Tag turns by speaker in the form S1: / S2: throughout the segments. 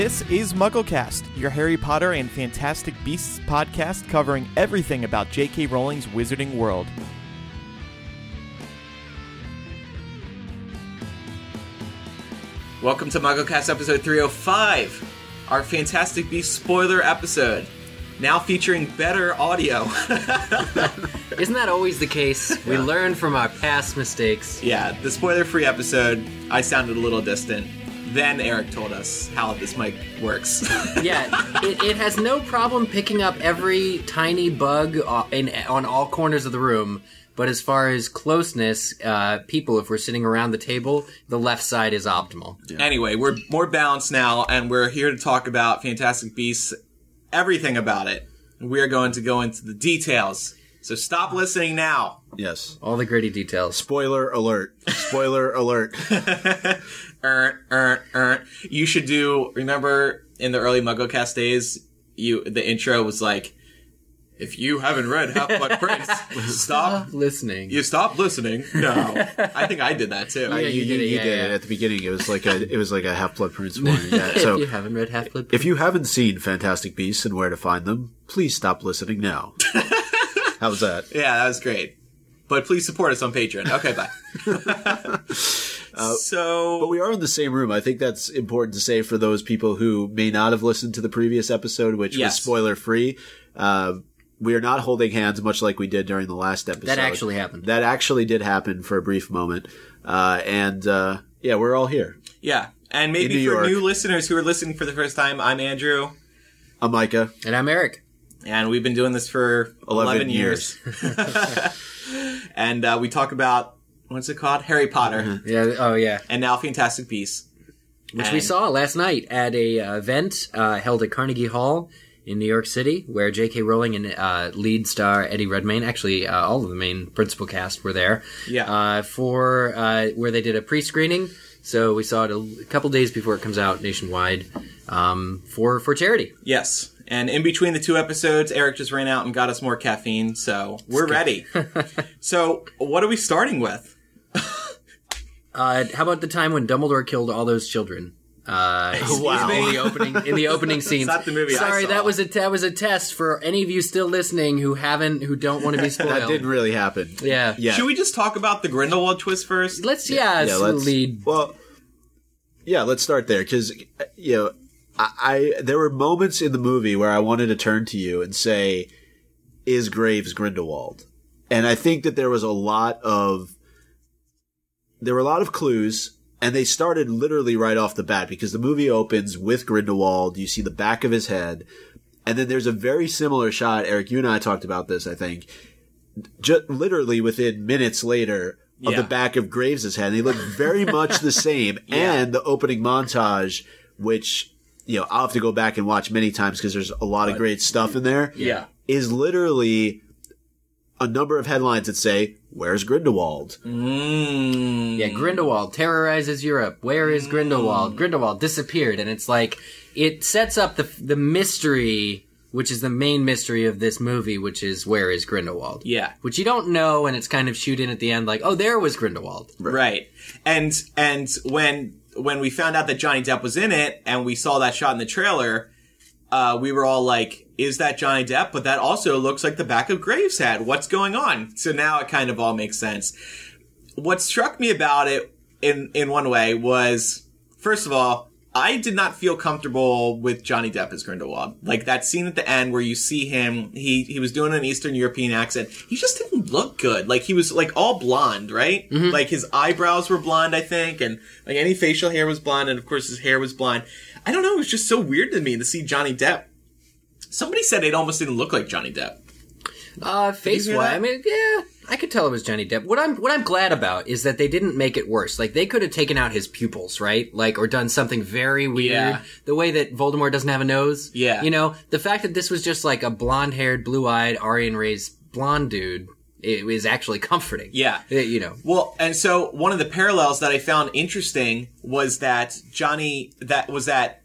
S1: This is MuggleCast, your Harry Potter and Fantastic Beasts podcast covering everything about J.K. Rowling's Wizarding World.
S2: Welcome to MuggleCast episode 305, our Fantastic Beasts spoiler episode. Now featuring better audio.
S3: Isn't that always the case? We learn from our past mistakes.
S2: yeah, the spoiler free episode, I sounded a little distant. Then Eric told us how this mic works.
S3: Yeah, it, it has no problem picking up every tiny bug in, on all corners of the room. But as far as closeness, uh, people, if we're sitting around the table, the left side is optimal.
S2: Anyway, we're more balanced now, and we're here to talk about Fantastic Beasts, everything about it. We are going to go into the details. So stop listening now.
S4: Yes.
S3: All the gritty details.
S4: Spoiler alert. Spoiler alert.
S2: Er, er, er. You should do. Remember in the early MuggleCast days, you the intro was like, "If you haven't read Half Blood Prince, stop."
S3: Listening.
S2: You stop listening. No, I think I did that too.
S3: Yeah, you did it, yeah,
S4: did
S3: yeah.
S4: it at the beginning. It was like a it was like a Half Blood Prince warning. Yeah.
S3: if you haven't read Half Blood,
S4: if you haven't seen Fantastic Beasts and where to find them, please stop listening now. How's that?
S2: Yeah, that was great. But please support us on Patreon. Okay, bye. So
S4: But we are in the same room. I think that's important to say for those people who may not have listened to the previous episode, which
S2: Yes.
S4: was spoiler free. Uh, we are not holding hands, much like we did during the last episode.
S3: That actually happened.
S4: That actually did happen for a brief moment. Uh, and uh, yeah, we're all here.
S2: yeah, and maybe for
S4: York.
S2: new listeners who are listening for the first time, I'm Andrew,
S4: I'm Micah.
S3: and I'm Eric.
S2: and we've been doing this for 11,
S4: 11
S2: years. and uh, we talk about what's it called, Harry Potter,
S4: Mm-hmm.
S3: Yeah. Oh, yeah.
S2: and now Fantastic Beasts.
S3: which we saw last night at a uh, event uh, held at Carnegie Hall in New York City, where J.K. Rowling and uh, lead star Eddie Redmayne, actually uh, all of the main principal cast were there,
S2: Yeah.
S3: uh, for uh, where they did a pre-screening. So we saw it a, a couple days before it comes out nationwide um, for for charity.
S2: Yes. And in between the two episodes, Eric just ran out and got us more caffeine, so we're ready. so, what are we starting with?
S3: Uh, how about the time when Dumbledore killed all those children? Uh,
S4: Wow.
S3: In the opening, in the opening scenes.
S2: not the movie I
S3: Sorry,
S2: saw.
S3: that was a that was a test for any of you still listening who haven't who don't want to be spoiled.
S4: That didn't really happen.
S3: Yeah.
S4: Yeah.
S2: Should we just talk about the Grindelwald twist first?
S3: Let's yeah,
S4: yeah,
S3: s-
S4: let's
S3: lead.
S4: Well, yeah, let's start there because you know, I, I there were moments in the movie where I wanted to turn to you and say, "Is Graves Grindelwald?" And I think that there was a lot of there were a lot of clues, and they started literally right off the bat because the movie opens with Grindelwald. You see the back of his head, and then there's a very similar shot. Eric, you and I talked about this. I think just literally within minutes later of
S2: Yeah.
S4: the back of Graves' head. And They look very much the same. And the opening montage, which, you know, I'll have to go back and watch many times because there's a lot of great stuff in there,
S2: Yeah.
S4: is literally a number of headlines that say, Where's Grindelwald?
S2: Mm.
S3: Yeah, Grindelwald terrorizes Europe. Where is Grindelwald? Grindelwald disappeared, and it's like it sets up the the mystery, which is the main mystery of this movie, which is where is Grindelwald?
S2: Yeah.
S3: which you don't know, and it's kind of shoot in at the end, like, oh, there was Grindelwald.
S2: Right. And and when when we found out that Johnny Depp was in it and we saw that shot in the trailer, uh, we were all like, is that Johnny Depp? But that also looks like the back of Graves' head. What's going on? So now it kind of all makes sense. What struck me about it in in one way was first of all, I did not feel comfortable with Johnny Depp as Grindelwald. Like that scene at the end where you see him, he he was doing an Eastern European accent. He just didn't look good. Like he was like all blonde, right? Like his eyebrows were blonde, I think, and like any facial hair was blonde, and of course his hair was blonde. I don't know. It was just so weird to me to see Johnny Depp. Somebody said it almost didn't look like Johnny Depp.
S3: Uh, face wise. I mean, yeah, I could tell it was Johnny Depp. What I'm what I'm glad about is that they didn't make it worse. Like they could have taken out his pupils, right? Like or done something very weird.
S2: Yeah.
S3: The way that Voldemort doesn't have a nose.
S2: Yeah.
S3: You know, the fact that this was just like a blonde-haired, blue-eyed, Aryan raised blonde dude, it is actually comforting.
S2: Yeah.
S3: Uh, You know.
S2: Well, and so one of the parallels that I found interesting was that Johnny that was that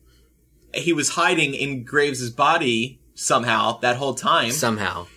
S2: he was hiding in Graves's body somehow that whole time,
S3: Somehow.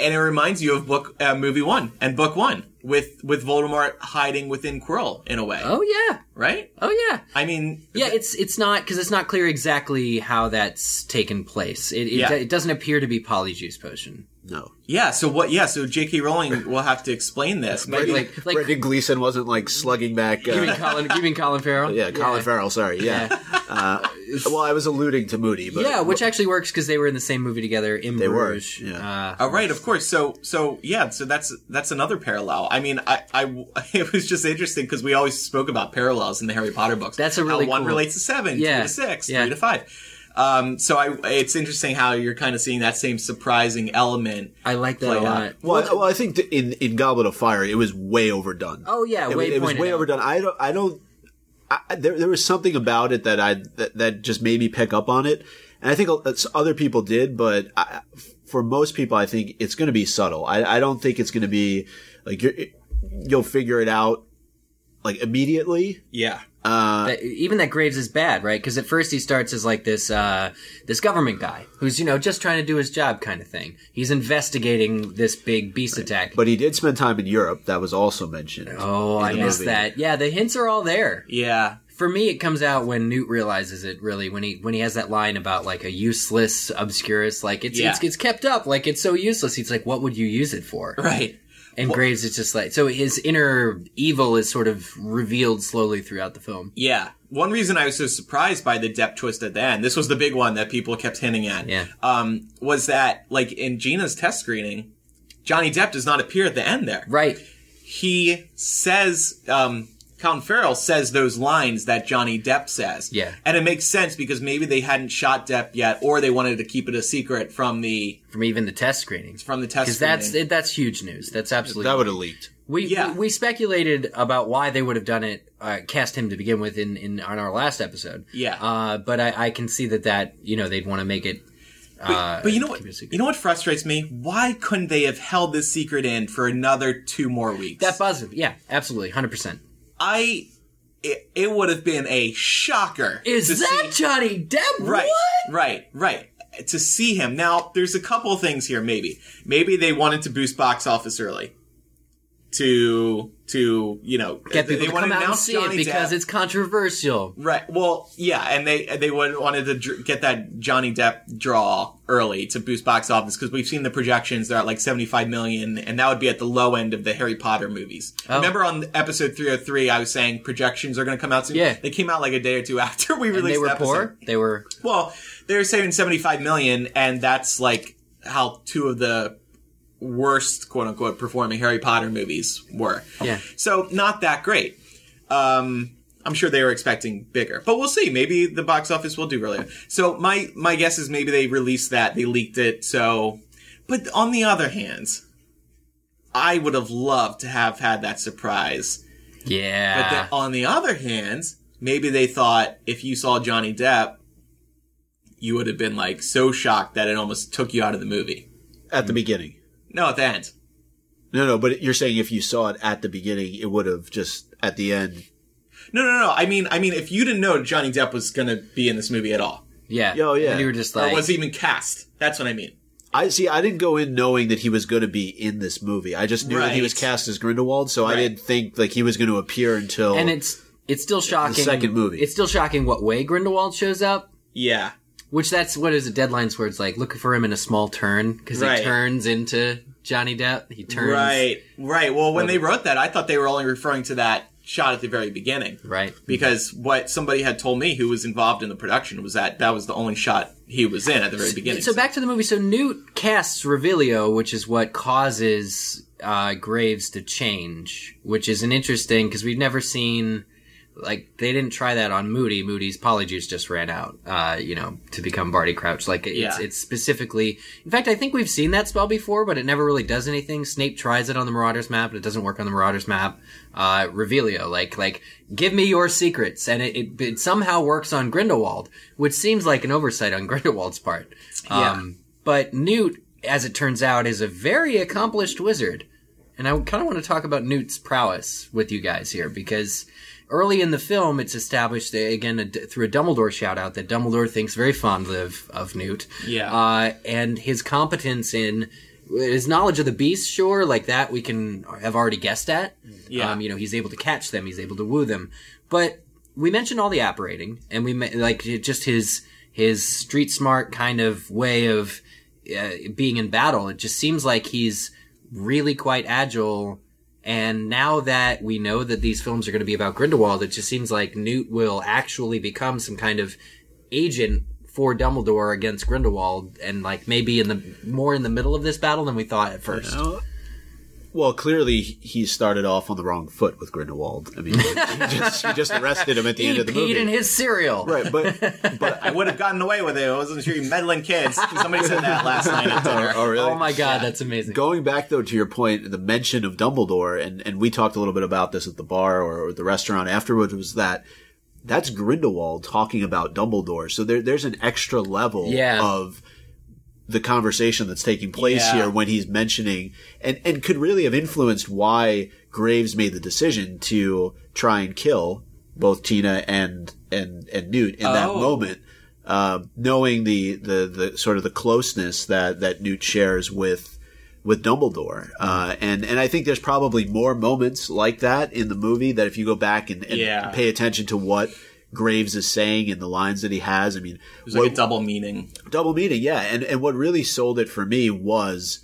S2: and it reminds you of book uh, movie one and book one, with with Voldemort hiding within Quirrell in a way,
S3: Oh yeah.
S2: right?
S3: Oh yeah.
S2: I mean,
S3: Yeah, it's it's not because it's not clear exactly how that's taken place. It it,
S2: Yeah.
S3: it doesn't appear to be Polyjuice potion.
S4: No.
S2: yeah. So what? Yeah. So J.K. Rowling will have to explain this. Maybe,
S3: Like like
S4: Brendan Gleeson wasn't like slugging back.
S3: you mean
S4: Uh,
S3: Colin you mean Colin Farrell?
S4: yeah, Colin Farrell. Sorry. Yeah. Uh, well, I was alluding to Moody, but
S3: Yeah, which actually works because they were in the same movie together in
S4: They were, yeah.
S3: Uh,
S2: Oh, right, of course. So, so yeah, so that's that's another parallel. I mean, I, I it was just interesting because we always spoke about parallels in the Harry Potter books.
S3: That's a really
S2: how one
S3: cool-
S2: relates to seven,
S3: Yeah,
S2: two to six,
S3: yeah.
S2: three to five. Um, so I, it's interesting how you're kind of seeing that same surprising element.
S3: I like that a lot.
S4: Well, I, well, I think that in in Goblet of Fire, it was way overdone.
S3: Oh yeah,
S4: it,
S3: way
S4: it was way
S3: out.
S4: overdone. I don't. I don't. I, I- there, there was something about it that I that, that just made me pick up on it, and I think other people did, but I, for most people, I think it's going to be subtle. I, I don't think it's going to be like you're, you'll figure it out like immediately.
S2: Yeah,
S3: that, even that Graves is bad, right? Because at first he starts as like this uh, this government guy who's you know just trying to do his job kind of thing. He's investigating this big beast attack.
S4: But he did spend time in Europe. That was also mentioned.
S3: oh, I missed
S4: movie.
S3: that. Yeah, the hints are all there.
S2: yeah,
S3: For me, it comes out when Newt realizes it. Really, when he when he has that line about like a useless obscurus, like it's
S2: Yeah.
S3: it's, it's kept up, like it's so useless. He's like, what would you use it for?
S2: right.
S3: And Graves is just like so his inner evil is sort of revealed slowly throughout the film.
S2: Yeah. One reason I was so surprised by the Depp twist at the end, this was the big one that people kept hinting at,
S3: Yeah.
S2: um, was that, like, in Gina's test screening, Johnny Depp does not appear at the end there.
S3: Right.
S2: he says um Colin Farrell says those lines that Johnny Depp says.
S3: Yeah.
S2: And it makes sense because maybe they hadn't shot Depp yet or they wanted to keep it a secret from the
S3: From even the test screenings.
S2: from the test
S3: Because that's it, that's huge news. That's absolutely
S4: That would have leaked.
S3: We,
S2: Yeah.
S3: we we speculated about why they would have done it, uh, cast him to begin with in, in on our last episode.
S2: Yeah.
S3: Uh, but I, I can see that that you know they'd want to make it. Uh,
S2: But you know what?
S3: keep it a secret.
S2: You know what frustrates me? Why couldn't they have held this secret in for another two more weeks?
S3: that buzz, yeah, absolutely, hundred percent.
S2: I. It, it would have been a shocker.
S3: Is
S2: to
S3: that
S2: see-
S3: Johnny Depp?
S2: Right,
S3: What?
S2: right, right. To see him now, there's a couple things here. Maybe, maybe they wanted to boost box office early, to to you know
S3: Get
S2: they,
S3: people
S2: they
S3: to come out and see
S2: Johnny
S3: it because
S2: Depp.
S3: it's controversial.
S2: right. Well, yeah, and they they wanted to dr- get that Johnny Depp draw early to boost box office because we've seen the projections; they're at like 75 million, and that would be at the low end of the Harry Potter movies.
S3: Oh.
S2: Remember on episode 303, I was saying projections are going to come out soon.
S3: Yeah.
S2: they came out like a day or two after we
S3: And
S2: released.
S3: they were
S2: the episode.
S3: poor. They were
S2: Well, they're saving 75 million, and that's like how two of the worst, quote unquote, performing Harry Potter movies were.
S3: Yeah.
S2: So, not that great. Um, I'm sure they were expecting bigger, but we'll see. Maybe the box office will do really. So my my guess is maybe they released that, they leaked it. So, but on the other hand, I would have loved to have had that surprise. But
S3: yeah.
S2: then on the other hand, maybe they thought if you saw Johnny Depp, you would have been like so shocked that it almost took you out of the movie.
S4: At the beginning.
S2: No, at the end.
S4: No, no, but you're saying if you saw it at the beginning, it would have just at the end.
S2: No, no, no. I mean, I mean, if you didn't know Johnny Depp was gonna be in this movie at all,
S3: yeah.
S4: Oh, yeah.
S3: And you were just
S2: or
S3: like,
S2: was even cast, that's what I mean.
S4: I see. I didn't go in knowing that he was going to be in this movie. I just knew that he was
S2: Right.
S4: cast as Grindelwald, so I
S2: Right.
S4: didn't think like he was going to appear until.
S3: and it's it's still shocking.
S4: second movie.
S3: It's still shocking what way Grindelwald shows up.
S2: Yeah,
S3: Which that's what is it? Deadlines where it's like looking for him in a small turn because
S2: Right.
S3: he turns into Johnny Depp. He turns
S2: right, right. Well, when they wrote that, I thought they were only referring to that shot at the very beginning.
S3: right.
S2: Because what somebody had told me who was involved in the production was that that was the only shot he was in at the very beginning.
S3: So back to the movie. So Newt casts Revelio, which is what causes uh, Graves to change, which is an interesting because we've never seen like they didn't try that on Moody. Moody's polyjuice just ran out, uh, you know, to become Barty Crouch. Like it's
S2: Yeah.
S3: it's specifically. In fact, I think we've seen that spell before, but it never really does anything. Snape tries it on the Marauders map, but it doesn't work on the Marauders map. Uh, Revelio, like like give me your secrets, and it, it, it somehow works on Grindelwald, which seems like an oversight on Grindelwald's part.
S2: Yeah.
S3: Um, but Newt, as it turns out, is a very accomplished wizard. And I kind of want to talk about Newt's prowess with you guys here because early in the film, it's established uh, again a, through a Dumbledore shout out that Dumbledore thinks very fondly of, of Newt.
S2: Yeah.
S3: Uh, and his competence in his knowledge of the beast, sure, like that we can have already guessed at.
S2: Yeah.
S3: Um, you know, he's able to catch them, he's able to woo them. But we mentioned all the operating, and we like just his his street smart kind of way of uh, being in battle. It just seems like he's really quite agile. And now that we know that these films are going to be about Grindelwald, it just seems like Newt will actually become some kind of agent for Dumbledore against Grindelwald, and like maybe in the more in the middle of this battle than we thought at first.
S4: Well, clearly he started off on the wrong foot with Grindelwald. I mean, he just, he just arrested him at the
S3: He
S4: end of the
S3: peed
S4: movie.
S3: in his cereal.
S4: right, but but
S2: I would have gotten away with it. I wasn't sure you meddling kids. Somebody said that last night at dinner.
S4: oh really?
S3: Oh my god, that's amazing.
S4: Going back though to your point, the mention of Dumbledore, and and we talked a little bit about this at the bar or, or the restaurant afterwards. Was that that's Grindelwald talking about Dumbledore? So there there's an extra level
S3: Yeah.
S4: of the conversation that's taking place
S2: Yeah.
S4: here when he's mentioning and and could really have influenced why Graves made the decision to try and kill both Tina and and and Newt in that
S2: Oh.
S4: moment. Uh, knowing the, the, the sort of the closeness that, that Newt shares with with Dumbledore, uh, and and I think there's probably more moments like that in the movie that if you go back and, and
S2: Yeah.
S4: pay attention to what Graves is saying and the lines that he has, I mean,
S2: It was like a double meaning.
S4: double meaning, yeah. And and what really sold it for me was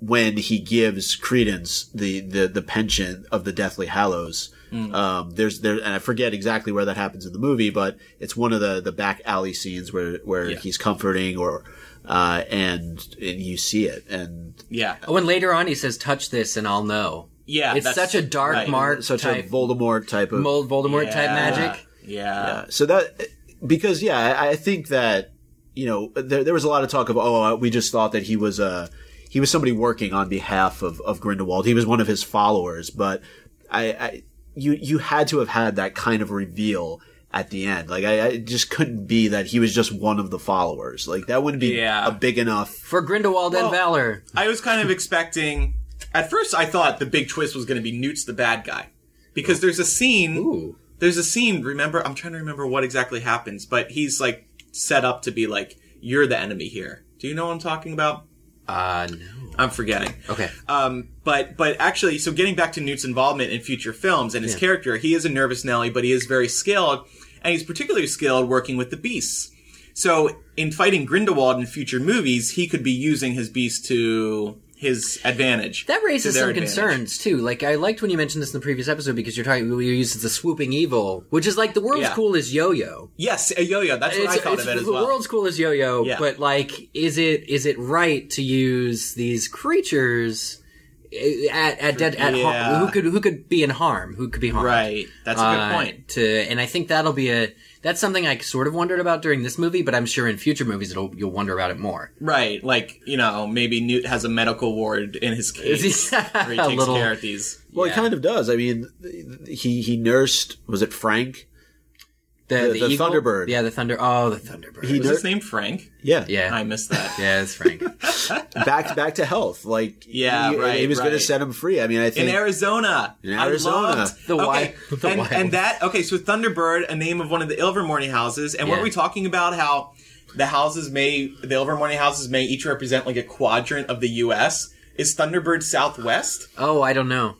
S4: when he gives Credence the the, the penchant of the Deathly Hallows.
S2: Hmm.
S4: Um, there's there, and I forget exactly where that happens in the movie, but it's one of the the back alley scenes where where
S2: Yeah.
S4: he's comforting or uh, and and you see it and
S2: Yeah.
S3: Oh, and later on he says, "Touch this and I'll know."
S2: Yeah.
S3: it's such a dark
S2: right.
S3: mark,
S4: such
S3: type,
S4: a Voldemort type of
S3: mold Voldemort type magic.
S2: Yeah.
S4: Uh, so that because yeah, I, I think that you know there, there was a lot of talk of oh we just thought that he was uh he was somebody working on behalf of of Grindelwald. He was one of his followers, but I, I you you had to have had that kind of reveal at the end. Like I, I just couldn't be that he was just one of the followers. Like that wouldn't be
S2: Yeah.
S4: a big enough.
S3: For Grindelwald
S2: Well,
S3: and Valor.
S2: I was kind of expecting. At first, I thought the big twist was going to be Newt's the bad guy, because there's a scene.
S3: Ooh.
S2: There's a scene. Remember, I'm trying to remember what exactly happens, but he's like set up to be like, "You're the enemy here." Do you know what I'm talking about?
S3: Uh, no.
S2: I'm forgetting.
S3: Okay.
S2: Um, but but actually, so getting back to Newt's involvement in future films and his
S3: Yeah.
S2: character, he is a nervous Nelly, but he is very skilled, and he's particularly skilled working with the beasts. So in fighting Grindelwald in future movies, he could be using his beast to his advantage.
S3: That raises some
S2: advantage.
S3: concerns too. Like I liked when you mentioned this in the previous episode because you're talking we use the swooping evil, which is like the world's
S2: Yeah.
S3: coolest yo-yo.
S2: Yes, a yo-yo. That's what I thought of it as
S3: the
S2: well.
S3: The world's coolest yo-yo,
S2: Yeah.
S3: but like, is it is it right to use these creatures eh, at at dead at
S2: Yeah.
S3: who could who could be in harm, who could be harmed?
S2: Right. That's a good
S3: Uh,
S2: point.
S3: To and I think that'll be a that's something I sort of wondered about during this movie, but I'm sure in future movies it'll you'll wonder about it more.
S2: Right. Like, you know, maybe Newt has a medical ward in his case where he
S3: A
S2: takes
S3: little-
S2: care of these.
S4: Well,
S3: Yeah.
S4: he kind of does. I mean, he he nursed was it Frank?
S3: The,
S4: The- the
S3: eagle?
S4: Thunderbird.
S3: Yeah, the thunder. Oh, the Thunderbird.
S4: He
S2: Was
S4: nur-
S2: his name Frank?
S4: yeah,
S3: yeah,
S2: I missed that.
S3: yeah, it's Frank.
S4: back back to health. Like
S2: Yeah,
S4: he,
S2: right,
S4: He was going to set him free. I mean, I think
S2: in Arizona.
S4: In
S2: I
S4: Arizona.
S2: loved-
S3: The
S2: okay.
S3: wi- the
S2: and,
S3: wild.
S2: and that okay, so Thunderbird, a name of one of the Ilvermorny houses, and
S3: Yeah.
S2: what we talking about? How the houses may the Ilvermorny houses may each represent like a quadrant of the U.S. Is Thunderbird Southwest?
S3: Oh, I don't know.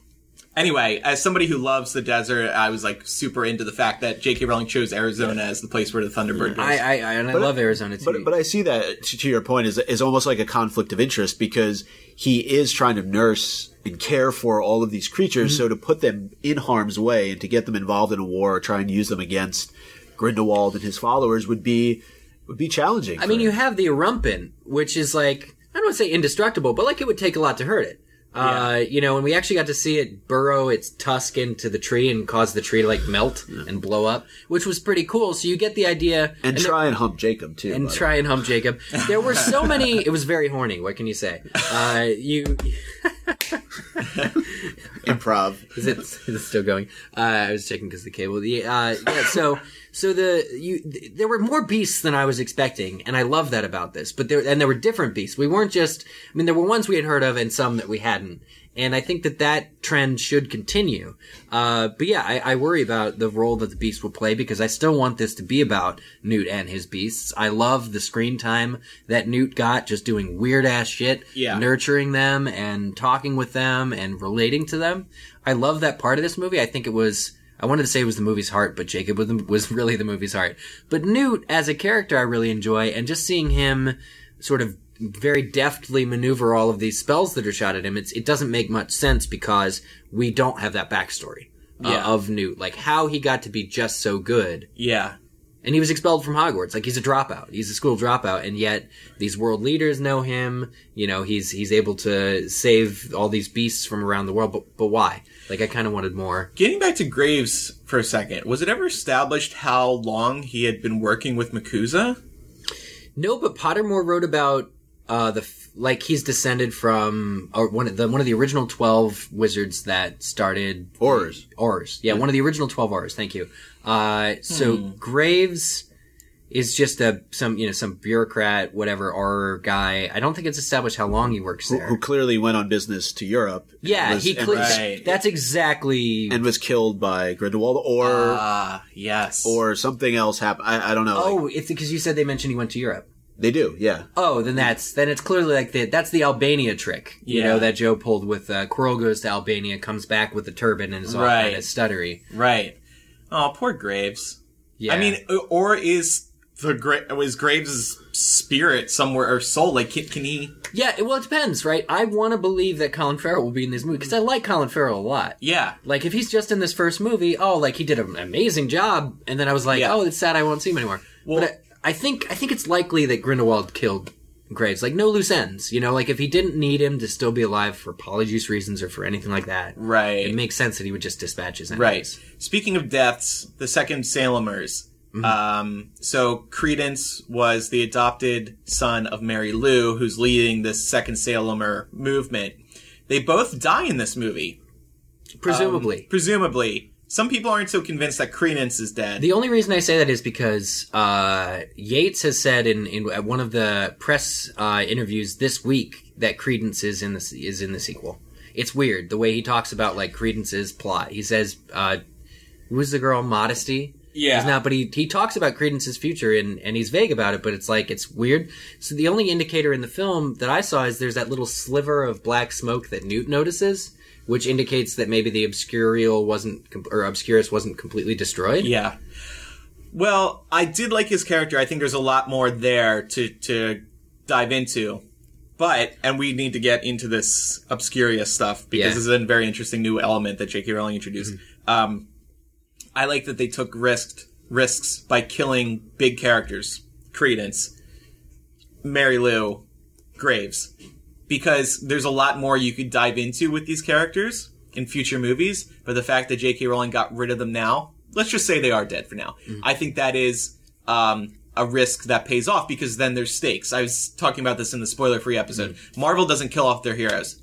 S2: Anyway, as somebody who loves the desert, I was like super into the fact that J.K. Rowling chose Arizona as the place where the Thunderbird goes.
S3: I, I, I and I love Arizona too.
S4: But but I see that to, to your point is is almost like a conflict of interest because he is trying to nurse and care for all of these creatures.
S3: Mm-hmm.
S4: So to put them in harm's way and to get them involved in a war or try and use them against Grindelwald and his followers would be would be challenging.
S3: I
S4: for
S3: mean, you have the Erumpent, which is like I don't want to say indestructible, but like it would take a lot to hurt it. Uh, you know, and we actually got to see it burrow its tusk into the tree and cause the tree to like melt and blow up, which was pretty cool. So you get the idea
S4: and try and hump Jacob too.
S3: and try and hump Jacob. There were so many. It was very horny. What can you say? Uh, you.
S4: improv.
S3: is it is it still going? Uh, I was checking because the cable. The uh, yeah. So so the you th- there were more beasts than I was expecting, and I love that about this. But there and there were different beasts. We weren't just. I mean, there were ones we had heard of and some that we hadn't. And I think that that trend should continue. Uh, but yeah, I, I worry about the role that the beast will play because I still want this to be about Newt and his beasts. I love the screen time that Newt got just doing weird ass shit,
S2: Yeah.
S3: nurturing them and talking with them and relating to them. I love that part of this movie. I think it was, I wanted to say it was the movie's heart, but Jacob was, the, was really the movie's heart. But Newt as a character, I really enjoy and just seeing him sort of very deftly maneuver all of these spells that are shot at him. It's, it doesn't make much sense because we don't have that backstory uh,
S2: Yeah.
S3: of Newt. Like how he got to be just so good.
S2: Yeah.
S3: And he was expelled from Hogwarts. Like he's a dropout. He's a school dropout, and yet these world leaders know him. You know, he's he's able to save all these beasts from around the world. But but why? Like I kind of wanted more.
S2: Getting back to Graves for a second, was it ever established how long he had been working with MACUSA?
S3: No, but Pottermore wrote about uh the like he's descended from or one of the one of the original twelve wizards that started
S4: Horrors.
S3: Aurors. Yeah, one of the original 12 Aurors. Thank you. Uh, so Graves is just a, some, you know, some bureaucrat, whatever, Auror guy. I don't think it's established how long he works
S4: Who,
S3: there.
S4: who clearly went on business to Europe.
S3: yeah,
S4: was-
S3: he,
S4: and
S3: cle-
S2: Right.
S3: that's exactly,
S4: and was killed by Grindelwald or
S2: Ah, yes.
S4: or something else happened. I, I don't know. Like,
S3: oh, it's because you said they mentioned he went to Europe.
S4: They do. Yeah.
S3: Oh, then that's, then it's clearly like the, that's the Albania trick, you
S2: Yeah.
S3: know, that Jo pulled with, uh, Quirrell goes to Albania, comes back with the turban and is all
S2: Right.
S3: kind of stuttery.
S2: right. Oh, poor Graves.
S3: Yeah.
S2: I mean, or is the Gra- was Graves' spirit somewhere or soul? Like, can, can he?
S3: yeah, well, it depends, right? I want to believe that Colin Farrell will be in this movie because I like Colin Farrell a lot.
S2: Yeah,
S3: Like if he's just in this first movie, oh, like he did an amazing job, and then I was like,
S2: Yeah.
S3: oh, it's sad I won't see him anymore.
S2: Well-
S3: but I, think I think it's likely that Grindelwald killed Graves. Like no loose ends, you know. Like if he didn't need him to still be alive for polyjuice reasons or for anything like that,
S2: right.
S3: it makes sense that he would just dispatch his
S2: Right. Speaking of deaths, the second Salemers.
S3: Mm-hmm.
S2: Um, so Credence was the adopted son of Mary Lou, who's leading this second Salemer movement. They both die in this movie.
S3: Presumably.
S2: Presumably. Some people aren't so convinced that Credence is dead.
S3: The only reason I say that is because uh, Yates has said in, in at one of the press uh, interviews this week that Credence is in the is in the sequel. It's weird the way he talks about like Credence's plot. He says, uh, "Who's the girl? Modesty."
S2: Yeah.
S3: He's not, but he he talks about Credence's future and and he's vague about it. But it's like it's weird. So the only indicator in the film that I saw is there's that little sliver of black smoke that Newt notices. Which indicates that maybe the Obscurial wasn't, or Obscurus wasn't completely destroyed.
S2: Yeah. Well, I did like his character. I think there's a lot more there to to dive into. But and we need to get into this Obscuria stuff because
S3: Yeah.
S2: this is a very interesting new element that J.K. Rowling introduced. Um, I like that they took risked risks by killing big characters, Credence, Mary Lou, Graves, because there's a lot more you could dive into with these characters in future movies. But the fact that J.K. Rowling got rid of them now, let's just say they are dead for now. I think that is um, a risk that pays off because then there's stakes. I was talking about this in the spoiler-free episode. Marvel doesn't kill off their heroes,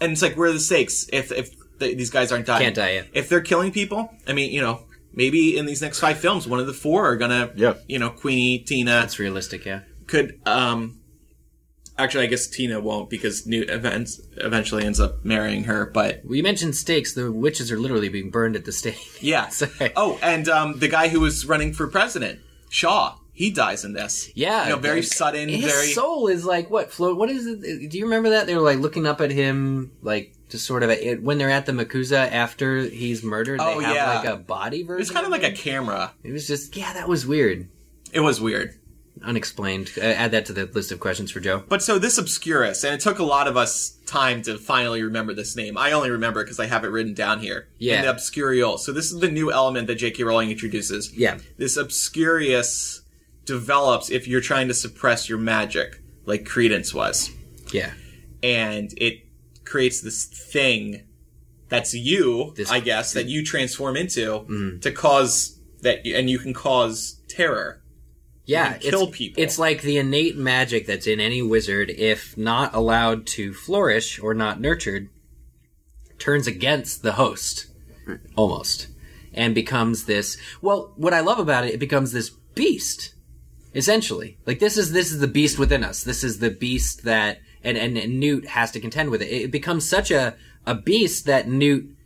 S2: and it's like where are the stakes if if th these guys aren't dying?
S3: Can't die, yeah.
S2: If they're killing people, I mean, you know. Maybe in these next five films, one of the four are gonna,
S4: Yep.
S2: you know, Queenie, Tina,
S3: That's realistic, yeah.
S2: could um actually I guess Tina won't because Newt events eventually ends up marrying her, but
S3: We mentioned stakes. The witches are literally being burned at the stake.
S2: yeah.
S3: Sorry.
S2: Oh, and um the guy who was running for president, Shaw, he dies in this.
S3: Yeah,
S2: You know, very
S3: like,
S2: sudden,
S3: His
S2: very
S3: soul is like what float? What is it? Do you remember that they were like looking up at him, like just sort of it, when they're at the MACUSA after he's murdered.
S2: Oh,
S3: they have
S2: yeah.
S3: like a body version.
S2: It's kind of like a camera.
S3: It was just yeah, that was weird,
S2: It was weird.
S3: Unexplained. Uh, add that to the list of questions for Jo.
S2: But so this Obscurus, and it took a lot of us time to finally remember this name. I only remember because I have it written down here.
S3: Yeah.
S2: In the Obscurial. So this is the new element that J.K. Rowling introduces.
S3: Yeah,
S2: this Obscurius develops if you're trying to suppress your magic, like Credence was.
S3: yeah.
S2: And it creates this thing that's you,
S3: This-
S2: I guess, that you transform into to cause that, and you can cause terror.
S3: Yeah,
S2: can kill
S3: it's,
S2: people.
S3: It's like the innate magic that's in any wizard, if not allowed to flourish or not nurtured, turns against the host, almost, and becomes this. Well, what I love about it, it becomes this beast, essentially. Like this is this is the beast within us. This is the beast that and and, and Newt has to contend with it. It becomes such a a beast that Newt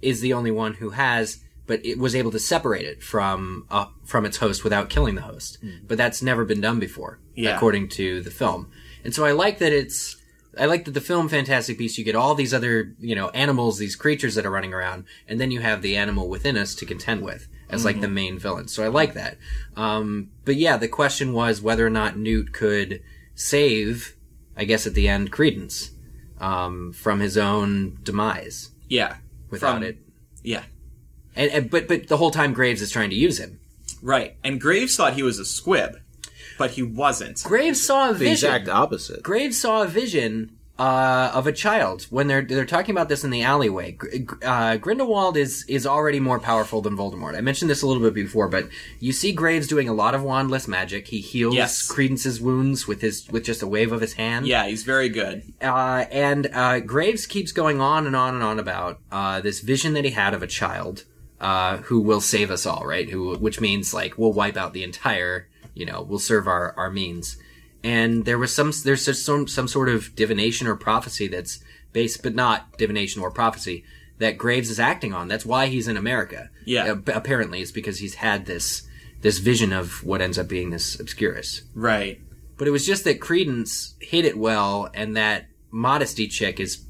S3: is the only one who has, but it was able to separate it from uh, from its host without killing the host. But that's never been done before,
S2: Yeah.
S3: according to the film. And so I like that it's. I like that the film Fantastic Beasts, you get all these other, you know, animals, these creatures that are running around, and then you have the animal within us to contend with as like the main villain. So I like that. Um, but yeah, the question was whether or not Newt could save, I guess at the end, Credence, um, from his own demise
S2: Yeah.
S3: without
S2: From-
S3: it.
S2: Yeah.
S3: And, and but but the whole time Graves is trying to use him.
S2: Right. And Graves thought he was a squib, but he wasn't.
S3: Graves saw a
S4: The exact opposite.
S3: Graves saw a vision uh, of a child when they're they're talking about this in the alleyway. Gr- Gr- Uh, Grindelwald is is already more powerful than Voldemort. I mentioned this a little bit before, but you see Graves doing a lot of wandless magic. He heals
S2: Yes.
S3: Credence's wounds with his with just a wave of his hand.
S2: Yeah, he's very good.
S3: uh, and uh, Graves keeps going on and on and on about uh, this vision that he had of a child uh, who will save us all, right? Who, which means like we'll wipe out the entire, you know, we'll serve our our means. And there was some, there's just some some sort of divination or prophecy that's based, but not divination or prophecy that Graves is acting on. That's why he's in America.
S2: Yeah.
S3: Uh, apparently, it's because he's had this this vision of what ends up being this Obscurus.
S2: Right.
S3: But it was just that Credence hit it well, and that modesty chick is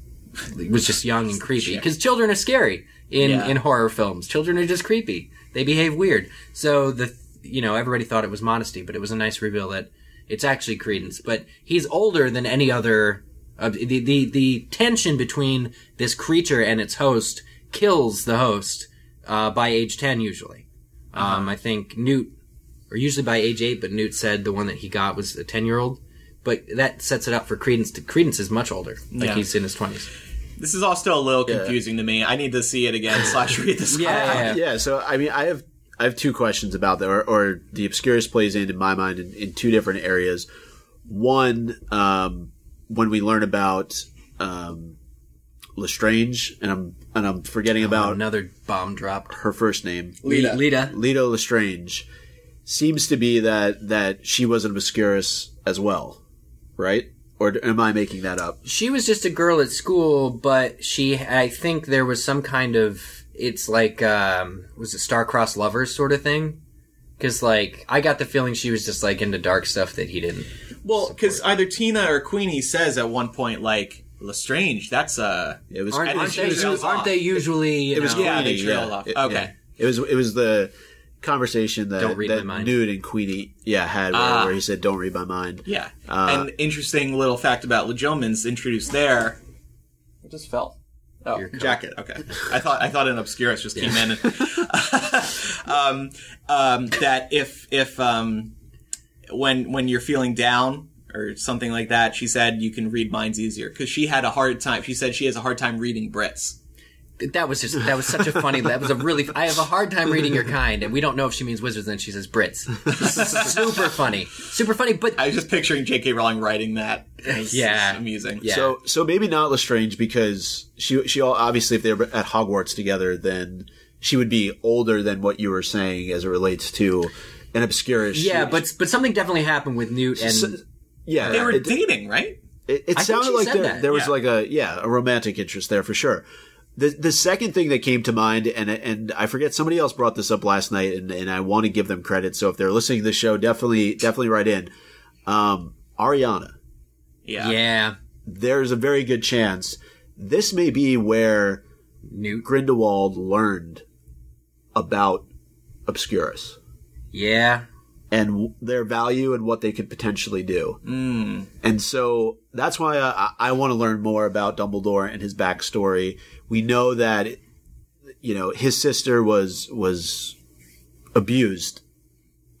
S3: was just young and creepy. Because children are scary in
S2: Yeah.
S3: in horror films. Children are just creepy. They behave weird. So the you know everybody thought it was modesty, but it was a nice reveal that it's actually Credence. But he's older than any other. Uh, the the the tension between this creature and its host kills the host uh, by age ten usually. Um, I think Newt or usually by age eight, but Newt said the one that he got was a ten year old. But that sets it up for Credence. To, Credence is much older, like
S2: Yeah.
S3: he's in his twenties.
S2: This is all still a little confusing to me. I need to see it again slash read this.
S3: Yeah.
S4: yeah. So I mean, I have I have two questions about that, or, or the Obscurus plays in in my mind in, in two different areas. One, um, when we learn about um, Lestrange, and I'm and I'm forgetting about
S3: Another bomb drop.
S4: her first name,
S3: Leta. Leta.
S4: Leta Lestrange, seems to be that that she was an Obscurus as well, right? Or am I making that up?
S3: She was just a girl at school, but she, I think there was some kind of, it's like, um, was it star-crossed lovers sort of thing? Cause like, I got the feeling she was just like into dark stuff that he didn't.
S2: Well, because either Tina or Queenie says at one point, like, Lestrange, that's uh
S4: It was
S3: Aren't, aren't, they,
S2: was
S3: aren't they usually, you
S4: It was
S3: know-
S2: Yeah, they
S4: Queenie,
S2: trailed off.
S4: It-
S2: Okay.
S4: yeah. It was it was the conversation that,
S3: Don't read
S4: that
S3: my mind.
S4: Newt and Queenie yeah had where,
S2: Ah.
S4: where he said don't read my mind.
S2: Yeah.
S4: Uh,
S2: and interesting little fact about Legilimens introduced there. It just fell. Oh,
S3: Your
S2: jacket. Okay. I thought I thought an obscurus just came in. And, um, um, that if if um, when when you're feeling down or something like that, she said you can read minds easier because she had a hard time. She said she has a hard time reading Brits.
S3: That was just that was such a funny. That was a really. I have a hard time reading your kind, and we don't know if she means wizards. And then she says Brits. Super funny, super funny. But
S2: I was just picturing J.K. Rowling writing that. It was-
S3: Yeah.
S2: it's amusing.
S3: Yeah.
S4: So so maybe not Lestrange because she she all obviously if they were at Hogwarts together then she would be older than what you were saying as it relates to an Obscurus.
S3: yeah,
S4: She-
S3: but but something definitely happened with Newt and
S4: So- yeah,
S2: They were
S4: it,
S2: dating, right?
S4: it, it sounded like there,
S3: that.
S4: there was
S2: Yeah.
S4: like a yeah a romantic interest there for sure. The the second thing that came to mind and and I forget somebody else brought this up last night and, and I want to give them credit. So if they're listening to the show, definitely definitely write in. Um, Ariana.
S2: Yeah.
S3: yeah,
S4: there's a very good chance this may be where
S3: Newt.
S4: Grindelwald learned about Obscurus
S3: Yeah,
S4: and their value and what they could potentially do. Mm. And so that's why I, I want to learn more about Dumbledore and his backstory. We know that, you know, his sister was, was abused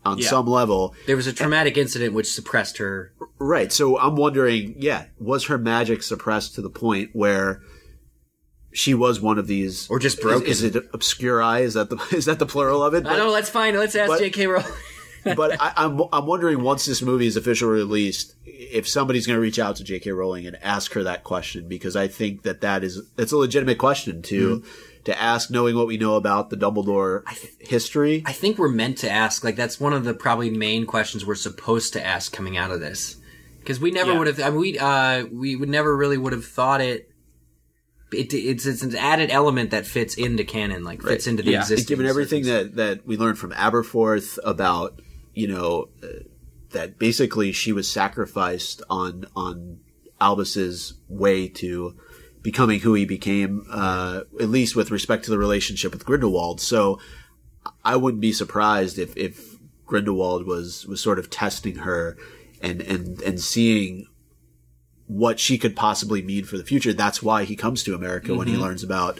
S4: on
S2: Yeah.
S4: some level.
S3: there was a traumatic incident which suppressed her.
S4: Right. So I'm wondering, yeah, was her magic suppressed to the point where she was one of these,
S3: Or just broken.
S4: Is, is it eye? Is that the is that the plural of it?
S3: I know. Let's find. Let's ask
S4: but-
S3: J.K. Rowling.
S4: But I, I'm I'm wondering once this movie is officially released, if somebody's going to reach out to J.K. Rowling and ask her that question because I think that that is it's a legitimate question to
S3: Mm-hmm.
S4: to ask, knowing what we know about the Dumbledore history.
S3: I think we're meant to ask. Like that's one of the probably main questions we're supposed to ask coming out of this, because we never
S2: Yeah.
S3: would have. I mean, we uh, we would never really would have thought it. it, it's it's an added element that fits into canon, like fits into the
S2: Yeah.
S3: existing.
S4: given everything that that we learned from Aberforth about you know uh, that basically she was sacrificed on on Albus's way to becoming who he became, uh, at least with respect to the relationship with Grindelwald. So I wouldn't be surprised if if Grindelwald was was sort of testing her and and and seeing what she could possibly mean for the future. That's why he comes to America when he learns about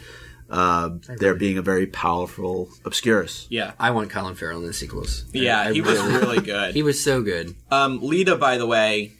S4: um, there being a very powerful Obscurus.
S2: Yeah.
S3: I want Colin Farrell in the sequels.
S2: Yeah,
S3: I
S2: he was
S3: really-
S2: really good.
S3: He was so good.
S2: Um, Leta, by the way,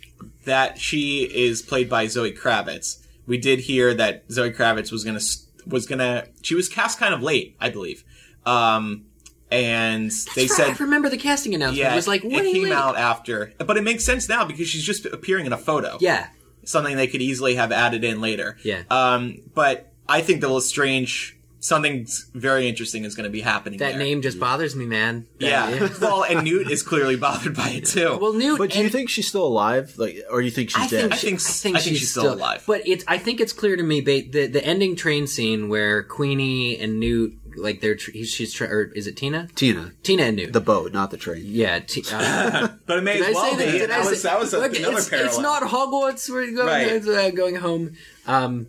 S2: that she is played by Zoe Kravitz. We did hear that Zoe Kravitz was gonna was gonna she was cast kind of late, I believe. Um, and they
S3: right,
S2: said
S3: I remember the casting announcement.
S2: yeah,
S3: it was like
S2: it came
S3: late.
S2: out after, but it makes sense now because she's just appearing in a photo.
S3: Yeah,
S2: something they could easily have added in later.
S3: Yeah.
S2: Um, but I think the Lestrange something very interesting is going to be happening.
S3: that
S2: there.
S3: name just bothers me, man. That-
S2: Yeah. well, and Newt is clearly bothered by it too.
S3: well, Newt.
S4: But do you think she's still alive? Like, or do you think she's
S3: I
S4: dead?
S3: think,
S2: I think-
S3: I think,
S2: I think she's still alive.
S3: But it's I think it's clear to me ba- the the ending train scene where Queenie and Newt like they're tr- he's, she's tr- or is it Tina?
S4: Tina,
S3: Tina and Newt.
S4: the boat, not the train.
S3: yeah. T- uh,
S2: but it may
S3: did
S2: as
S3: I
S2: well
S3: say
S2: be.
S3: that? Did
S2: that,
S3: I
S2: was,
S3: say-
S2: that was a,
S3: Look,
S2: another
S3: it's,
S2: parallel.
S3: it's not Hogwarts. We're going,
S2: Right.
S3: uh, going home. Um,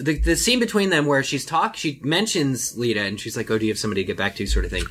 S3: the the scene between them where she's talk, she mentions Leta, and she's like, "Oh, do you have somebody to get back to?" Sort of thing.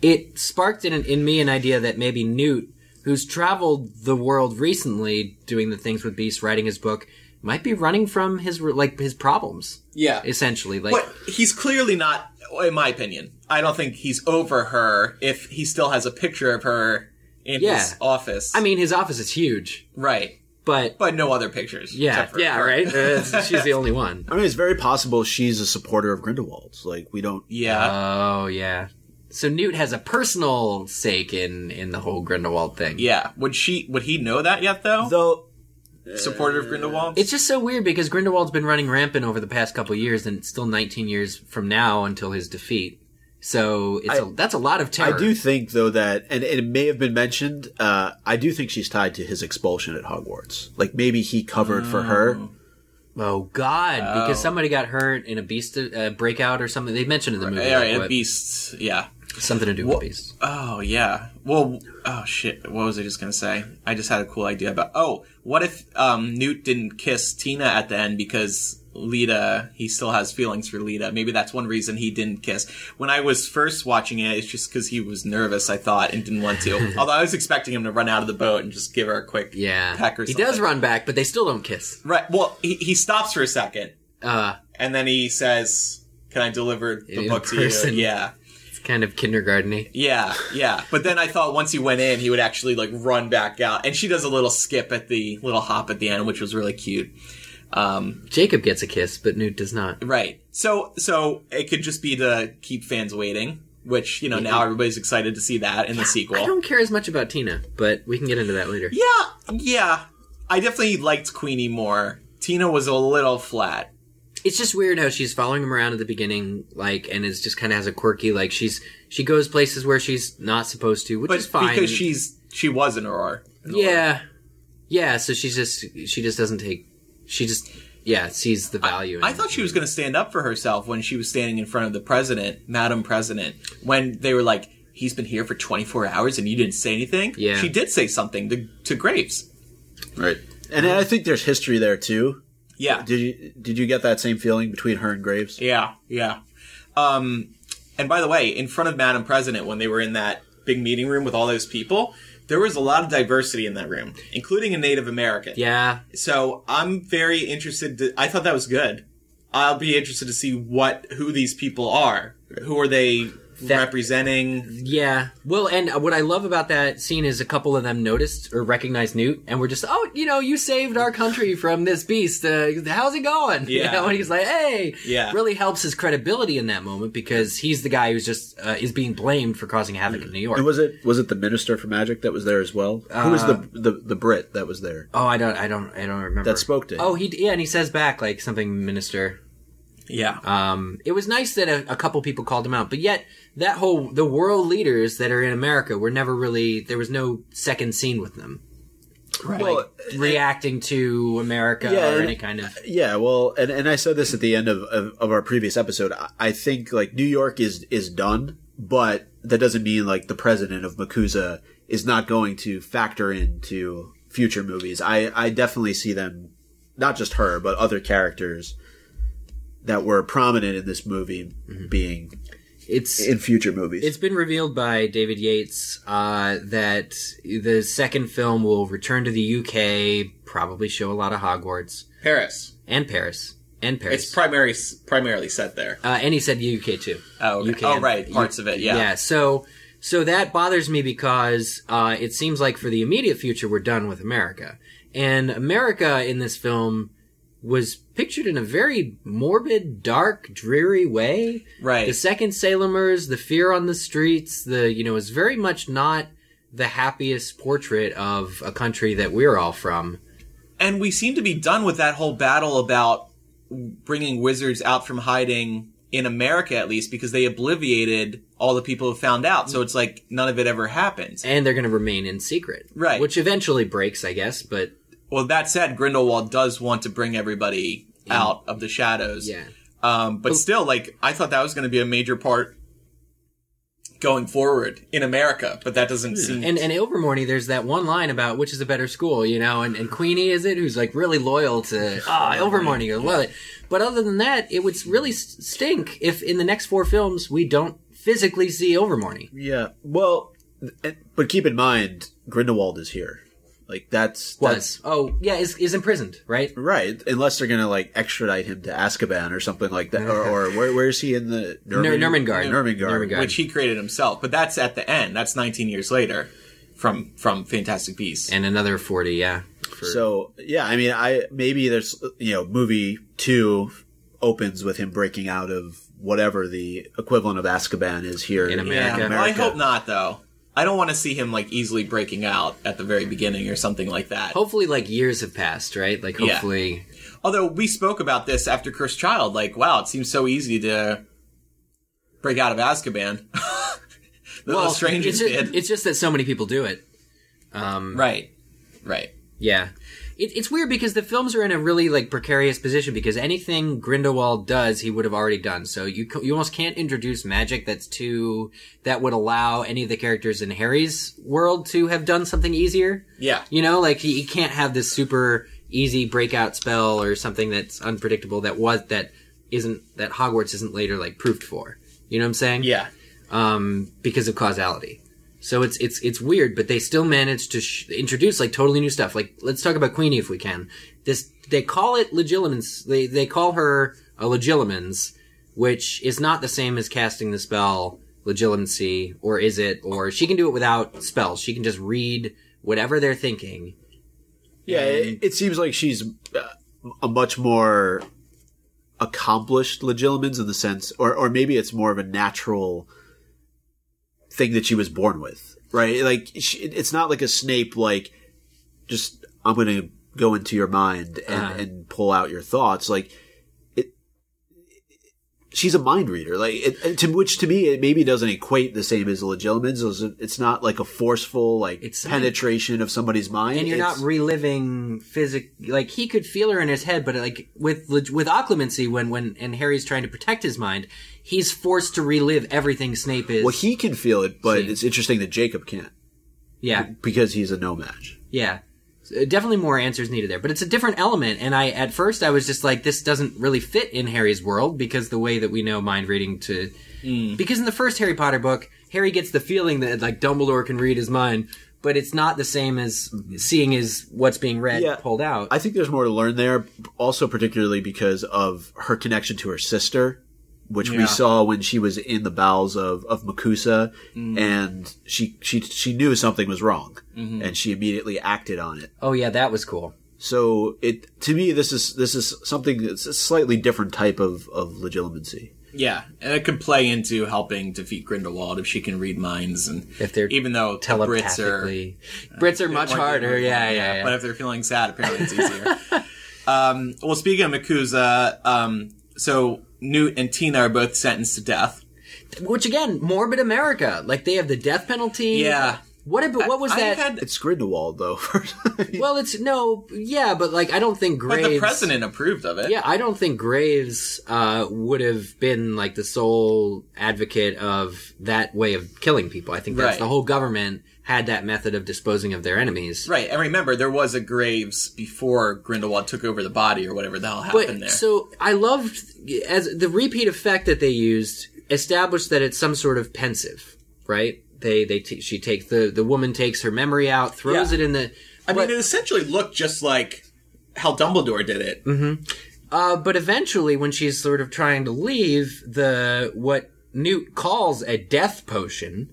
S3: It sparked in in me an idea that maybe Newt, who's traveled the world recently, doing the things with Beast, writing his book, might be running from his like his problems.
S2: Yeah.
S3: essentially. Like,
S2: But he's clearly not, in my opinion. I don't think he's over her if he still has a picture of her in
S3: Yeah.
S2: his office.
S3: I mean, his office is huge,
S2: right.
S3: But
S2: But no other pictures.
S3: yeah,
S2: for
S3: yeah,
S2: her.
S3: right. Uh, she's the only one.
S4: I mean, it's very possible she's a supporter of Grindelwald's. Like, we don't.
S2: Yeah.
S3: Oh yeah. So Newt has a personal stake in in the whole Grindelwald thing.
S2: yeah. Would she, would he know that yet though?
S4: Though,
S2: Supporter of Grindelwald?
S3: It's just so weird because Grindelwald's been running rampant over the past couple years, and it's still 19 years from now until his defeat. So it's a
S4: I-
S3: that's a lot of terror.
S4: I do think though that, and it may have been mentioned. Uh, I do think she's tied to his expulsion at Hogwarts. Like maybe he covered for her.
S3: Oh God! Because somebody got hurt in a beast uh, breakout or something. They mentioned in the movie
S2: yeah,
S3: like,
S2: yeah, beasts. Yeah.
S3: something to do with beasts.
S2: Oh yeah. Well, oh shit. What was I just gonna say? I just had a cool idea about. Oh, what if um, Newt didn't kiss Tina at the end because Leta? He still has feelings for Leta. Maybe that's one reason he didn't kiss. When I was first watching it, it's just because he was nervous. I thought and didn't want to. Although I was expecting him to run out of the boat and just give her a quick
S3: Yeah,
S2: peck or
S3: he
S2: something.
S3: does run back, but they still don't kiss.
S2: Right. Well, he, he stops for a second
S3: Uh,
S2: and then he says, "Can I deliver the
S3: In
S2: book to
S3: person.
S2: you?" Yeah.
S3: it's kind of kindergarteny.
S2: Yeah, yeah. But then I thought once he went in, he would actually like run back out, and she does a little skip at the little hop at the end, which was really cute. Um,
S3: Jacob gets a kiss, but Newt does not.
S2: right. So, so it could just be to keep fans waiting, which you know now everybody's excited to see that in the sequel.
S3: I don't care as much about Tina, but we can get into that later.
S2: Yeah, yeah. I definitely liked Queenie more. Tina was a little flat.
S3: it's just weird how she's following him around at the beginning, like, and is just kind of has a quirky, like, she's she goes places where she's not supposed to, which
S2: But
S3: is fine.
S2: because she's she was an Aurora. An Aurora.
S3: yeah, yeah. So she's just she just doesn't take, she just yeah sees the value. in
S2: I thought she was going to stand up for herself when she was standing in front of the president, Madam President, when they were like, "He's been here for 24 hours and you didn't say anything."
S3: Yeah.
S2: she did say something to, to Graves.
S4: Right. And I think there's history there too.
S2: Yeah,
S4: Did you did you get that same feeling between her and Graves?
S2: yeah, yeah. Um, and by the way, in front of Madam President, when they were in that big meeting room with all those people, there was a lot of diversity in that room, including a Native American.
S3: yeah,
S2: So I'm very interested. To, I thought that was good. I'll be interested to see what who these people are. Who are they
S3: That-
S2: representing?
S3: yeah. Well, and what I love about that scene is a couple of them noticed or recognized Newt, and we're just, oh, you know, you saved our country from this beast. Uh, how's it going? You
S2: Yeah.
S3: know, and he's like, hey,
S2: Yeah.
S3: Really helps his credibility in that moment because he's the guy who's just uh, is being blamed for causing havoc in New York.
S4: And was it was it the minister for magic that was there as well? Who was the, the the Brit that was there?
S3: Oh, I don't, I don't, I don't remember.
S4: That spoke to him.
S3: Oh, he yeah, and he says back like something minister.
S2: Yeah.
S3: Um, it was nice that a, a couple people called him out, but yet that whole the world leaders that are in America were never really there was no second scene with them.
S4: Well,
S3: reacting to America
S4: Yeah,
S3: or any kind of.
S4: Yeah, well, and, and I said this at the end of, of, of our previous episode. I, I think like New York is is done, but that doesn't mean like the president of MACUSA is not going to factor into future movies. I I definitely see them, not just her, but other characters that were prominent in this movie being
S3: It's
S4: in future movies.
S3: It's been revealed by David Yates uh, that the second film will return to the UK, probably show a lot of Hogwarts
S2: Paris.
S3: and Paris and Paris.
S2: It's primary, primarily set there.
S3: uh, and he said UK too.
S2: Oh, okay.
S3: UK
S2: oh, right. Parts of it. Yeah.
S3: Yeah. So so that bothers me because uh, it seems like for the immediate future we're done with America, and America in this film was pictured in a very morbid, dark, dreary way.
S2: Right.
S3: The second Salemers, the fear on the streets, the you know is very much not the happiest portrait of a country that we're all from.
S2: and we seem to be done with that whole battle about bringing wizards out from hiding in America, at least, because they obliviated all the people who found out. So it's like none of it ever happens.
S3: And they're going to remain in secret,
S2: Right.
S3: Which eventually breaks, I guess. But
S2: Well, that said, Grindelwald does want to bring everybody out of the shadows.
S3: yeah,
S2: Um, but still, like, I thought that was going to be a major part going forward in America, but that doesn't seem.
S3: And and Ilvermorny, there's that one line about which is a better school, you know, and, and Queenie is it who's like really loyal to ah Ilvermorny, I love it. But other than that, it would really stink if in the next four films we don't physically see Ilvermorny.
S4: yeah, well, but keep in mind Grindelwald is here. Like that's that's
S3: Was oh yeah, is is imprisoned, right?
S4: Right, unless they're gonna like extradite him to Azkaban or something like that, or, or where, where is he in the
S3: Ner- Nurmengard.
S4: Nurmengard.
S3: Nurmengard.
S2: which he created himself, but that's at the end. That's 19 years later from from Fantastic Beasts.
S3: And another forty, yeah. For,
S4: So yeah, I mean, I maybe there's you know movie two opens with him breaking out of whatever the equivalent of Azkaban is here
S3: In
S2: yeah,
S3: America.
S2: well, I hope not though. I don't want to see him like easily breaking out at the very beginning or something like that.
S3: hopefully, like years have passed, right? Like
S2: Yeah.
S3: hopefully,
S2: Although we spoke about this after Cursed Child, like wow, it seems so easy to break out of Azkaban. the little strangers
S3: it's just,
S2: did.
S3: it's just that so many people do it. Um,
S2: right, right.
S3: Yeah. It, it's weird because the films are in a really like precarious position because anything Grindelwald does, he would have already done. So you you almost can't introduce magic that's too that would allow any of the characters in Harry's world to have done something easier.
S2: Yeah,
S3: You know, like he, he can't have this super easy breakout spell or something that's unpredictable that was that isn't that Hogwarts isn't later like proofed for. You know what I'm saying?
S2: yeah.
S3: um, because of causality. So it's it's it's weird, but they still manage to sh- introduce like totally new stuff. Like let's talk about Queenie if we can. This they call it legilimens. They they call her a legilimens, which is not the same as casting the spell legilimency, or is it? Or she can do it without spells. She can just read whatever they're thinking.
S4: Yeah, it, it seems like she's uh, a much more accomplished legilimens in the sense, or or maybe it's more of a natural thing that she was born with, right? Like she, it's not like a Snape, like just I'm going to go into your mind and,
S3: Uh-huh.
S4: and pull out your thoughts. Like she's a mind reader. Like it, to which to me it maybe doesn't equate the same as legilimens. It's- It's not like a forceful like
S3: It's-
S4: penetration of somebody's mind,
S3: and you're
S4: It's-
S3: not reliving physic like he could feel her in his head but like with with occlumency when when and harry's trying to protect his mind he's forced to relive everything snape is
S4: Well, he can feel it, but it's interesting that Jacob can't
S3: yeah
S4: because he's a No-Maj.
S3: yeah definitely more answers needed there but it's a different element. And i at first i was just like this doesn't really fit in harry's world because the way that we know mind reading to hmm. because in the first harry potter book harry gets the feeling that like dumbledore can read his mind but it's not the same as seeing his what's being read
S4: Yeah.
S3: pulled out.
S4: I think there's more to learn there, also particularly because of her connection to her sister, which
S2: Yeah.
S4: we saw when she was in the bowels of, of MACUSA,
S3: Mm.
S4: and she she she knew something was wrong,
S3: Mm-hmm.
S4: and she immediately acted on it.
S3: oh yeah that was cool
S4: So it to me this is this is something that's a slightly different type of of legilimency.
S2: Yeah, and it could play into helping defeat Grindelwald if she can read minds, and
S3: If they're
S2: even though the Brits are
S3: telepathically. Brits are much
S2: Or-
S3: harder. Yeah, yeah, yeah.
S2: But if they're feeling sad, apparently it's easier. um, well, speaking of MACUSA, um, so Newt and Tina are both sentenced to death.
S3: Which again, morbid America. Like they have the death penalty.
S2: Yeah.
S3: What about what was
S2: I
S3: that?
S2: had-
S4: It's Grindelwald, though.
S3: well, it's no, yeah, but like I don't think
S2: but
S3: Graves.
S2: the president approved of it.
S3: Yeah, I don't think Graves uh, would have been like the sole advocate of that way of killing people. I think that's
S2: Right.
S3: the whole government had that method of disposing of their enemies.
S2: Right, and remember, there was a Graves before Grindelwald took over the body or whatever the hell happened
S3: But
S2: there.
S3: so I loved as the repeat effect that they used established that it's some sort of Pensieve, right? They they t- she takes the the woman takes her memory out, throws
S2: Yeah.
S3: it in the.
S2: I mean, it essentially looked just like how Dumbledore did it.
S3: uh, but eventually, when she's sort of trying to leave, the what Newt calls a death potion.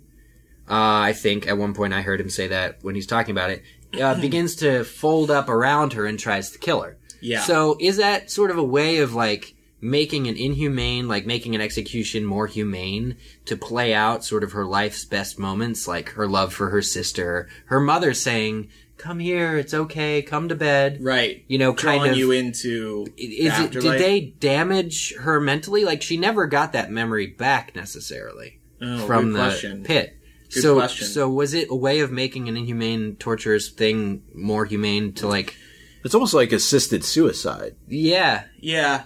S3: Uh, I think at one point I heard him say that when he's talking about it, uh, begins to fold up around her and tries to kill her.
S2: Yeah.
S3: So is that sort of a way of like making an inhumane, like making an execution more humane to play out sort of her life's best moments, like her love for her sister, her mother saying, "Come here, it's okay, come to bed."
S2: Right.
S3: You know,
S2: Drawing
S3: kind of.
S2: you into
S3: is it? Did they damage her mentally? Like she never got that memory back necessarily
S2: Oh,
S3: from
S2: good
S3: the
S2: question.
S3: pit.
S2: Good
S3: so,
S2: question.
S3: so was it a way of making an inhumane, torturous thing more humane to like?
S4: it's almost like assisted suicide.
S3: Yeah,
S2: Yeah.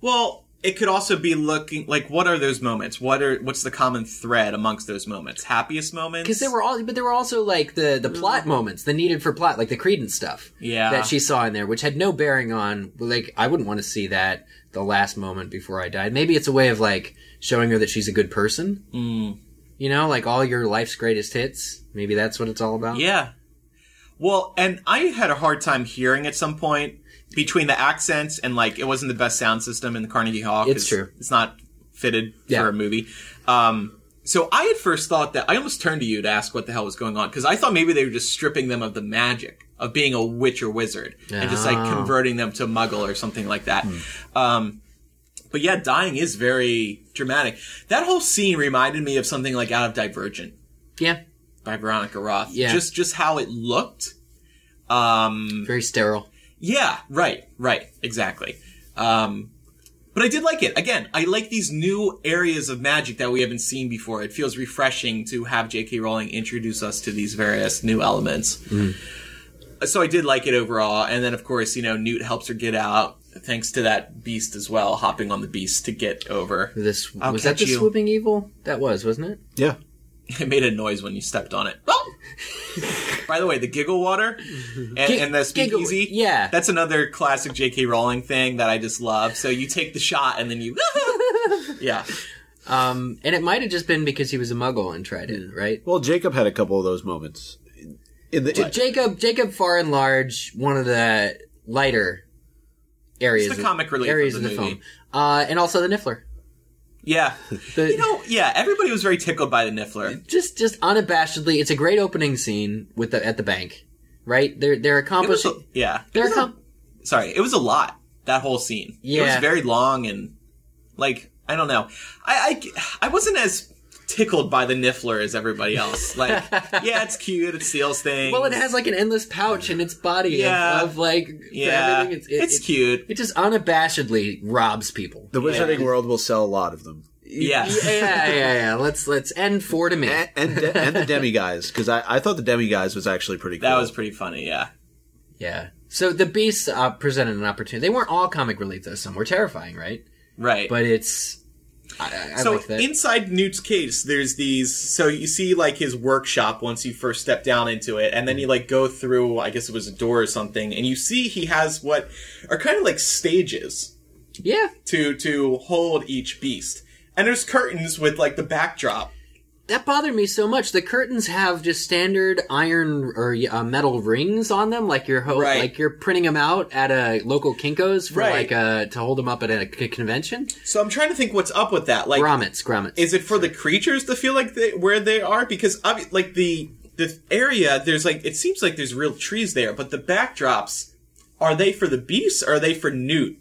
S2: Well, it could also be looking like what are those moments? What are what's the common thread amongst those moments? Happiest moments?
S3: Because there were all, but there were also like the the plot moments, the needed for plot, like the Credence stuff.
S2: Yeah.
S3: that she saw in there, which had no bearing on. Like, I wouldn't want to see that the last moment before I died. Maybe it's a way of like showing her that she's a good person. Mm. You know, like all your life's greatest hits. Maybe that's what it's all about.
S2: Yeah. Well, and I had a hard time hearing at some point between the accents and like it wasn't the best sound system in the Carnegie Hall.
S3: It's true.
S2: It's not fitted
S3: Yeah.
S2: for a movie. Um, so I at first thought that I almost turned to you to ask what the hell was going on because I thought maybe they were just stripping them of the magic of being a witch or wizard and just like
S3: Oh.
S2: converting them to Muggle or something like that. Um, but yeah, dying is very dramatic. That whole scene reminded me of something like out of Divergent
S3: yeah,
S2: by Veronica Roth.
S3: Yeah.
S2: Just just how it looked. Um
S3: very sterile.
S2: Yeah, right, right, exactly. Um but I did like it. Again, I like these new areas of magic that we haven't seen before. It feels refreshing to have J.K. Rowling introduce us to these various new elements. So I did like it overall. And then, of course, you know, Newt helps her get out thanks to that beast as well, hopping on the beast to get over.
S3: This
S2: I'll
S3: was that the
S2: you.
S3: swooping evil? That was, wasn't it?
S4: Yeah.
S2: It made a noise when you stepped on it. Oh! By the way, the giggle water and,
S3: Gi-
S2: and the
S3: giggle-
S2: speakeasy.
S3: yeah.
S2: That's another classic J.K. Rowling thing that I just love. So you take the shot and then you. yeah.
S3: Um, and it might have just been because he was a Muggle and tried it, right?
S4: Well, Jacob had a couple of those moments. In the,
S3: Jacob, Jacob, far and large, one of the lighter areas,
S2: It's the comic relief
S3: areas
S2: of
S3: of
S2: the
S3: the,
S2: movie.
S3: film, uh, and also the Niffler.
S2: Yeah.
S3: The,
S2: You know, yeah, everybody was very tickled by the Niffler.
S3: just, just unabashedly, it's a great opening scene with the at the bank, right? They're they're accomplishing.
S2: a, yeah.
S3: They're
S2: a- sorry, it was a lot, that whole scene. Yeah, It was very long and, like, I don't know. I, I, I wasn't as tickled by the Niffler as everybody else. Like, yeah, it's cute, it steals things.
S3: well, it has like an endless pouch in its body
S2: Yeah.
S3: of, of like
S2: Yeah.
S3: It's, it,
S2: it's
S3: it-
S2: cute.
S3: It just unabashedly robs people.
S4: the Wizarding World will sell a lot of them.
S2: Yeah.
S3: yeah, yeah, yeah. Let's let's end four to me.
S4: And, and, de- and the Demiguise, because I, I thought the Demiguise was actually pretty cool.
S2: That was pretty funny, yeah.
S3: Yeah. So the beasts uh, presented an opportunity. They weren't all comic relief though. Some were terrifying, right?
S2: Right.
S3: But it's. I, I
S2: so
S3: like
S2: inside Newt's case, there's these. So you see like his workshop once you first step down into it, and then you like go through. I guess it was a door or something, and you see he has what are kind of like stages
S3: yeah,
S2: to to hold each beast, and there's curtains with like the backdrop.
S3: That bothered me so much. The curtains have just standard iron or uh, metal rings on them, like you're ho-
S2: Right.
S3: like you're printing them out at a local Kinkos for
S2: Right.
S3: like uh to hold them up at a c- convention.
S2: So I'm trying to think what's up with that. Like,
S3: Grommets, grommets.
S2: is it for the creatures to feel like they where they are? Because like the the area, there's like it seems like there's real trees there, but the backdrops are they for the beasts? Or are they for Newt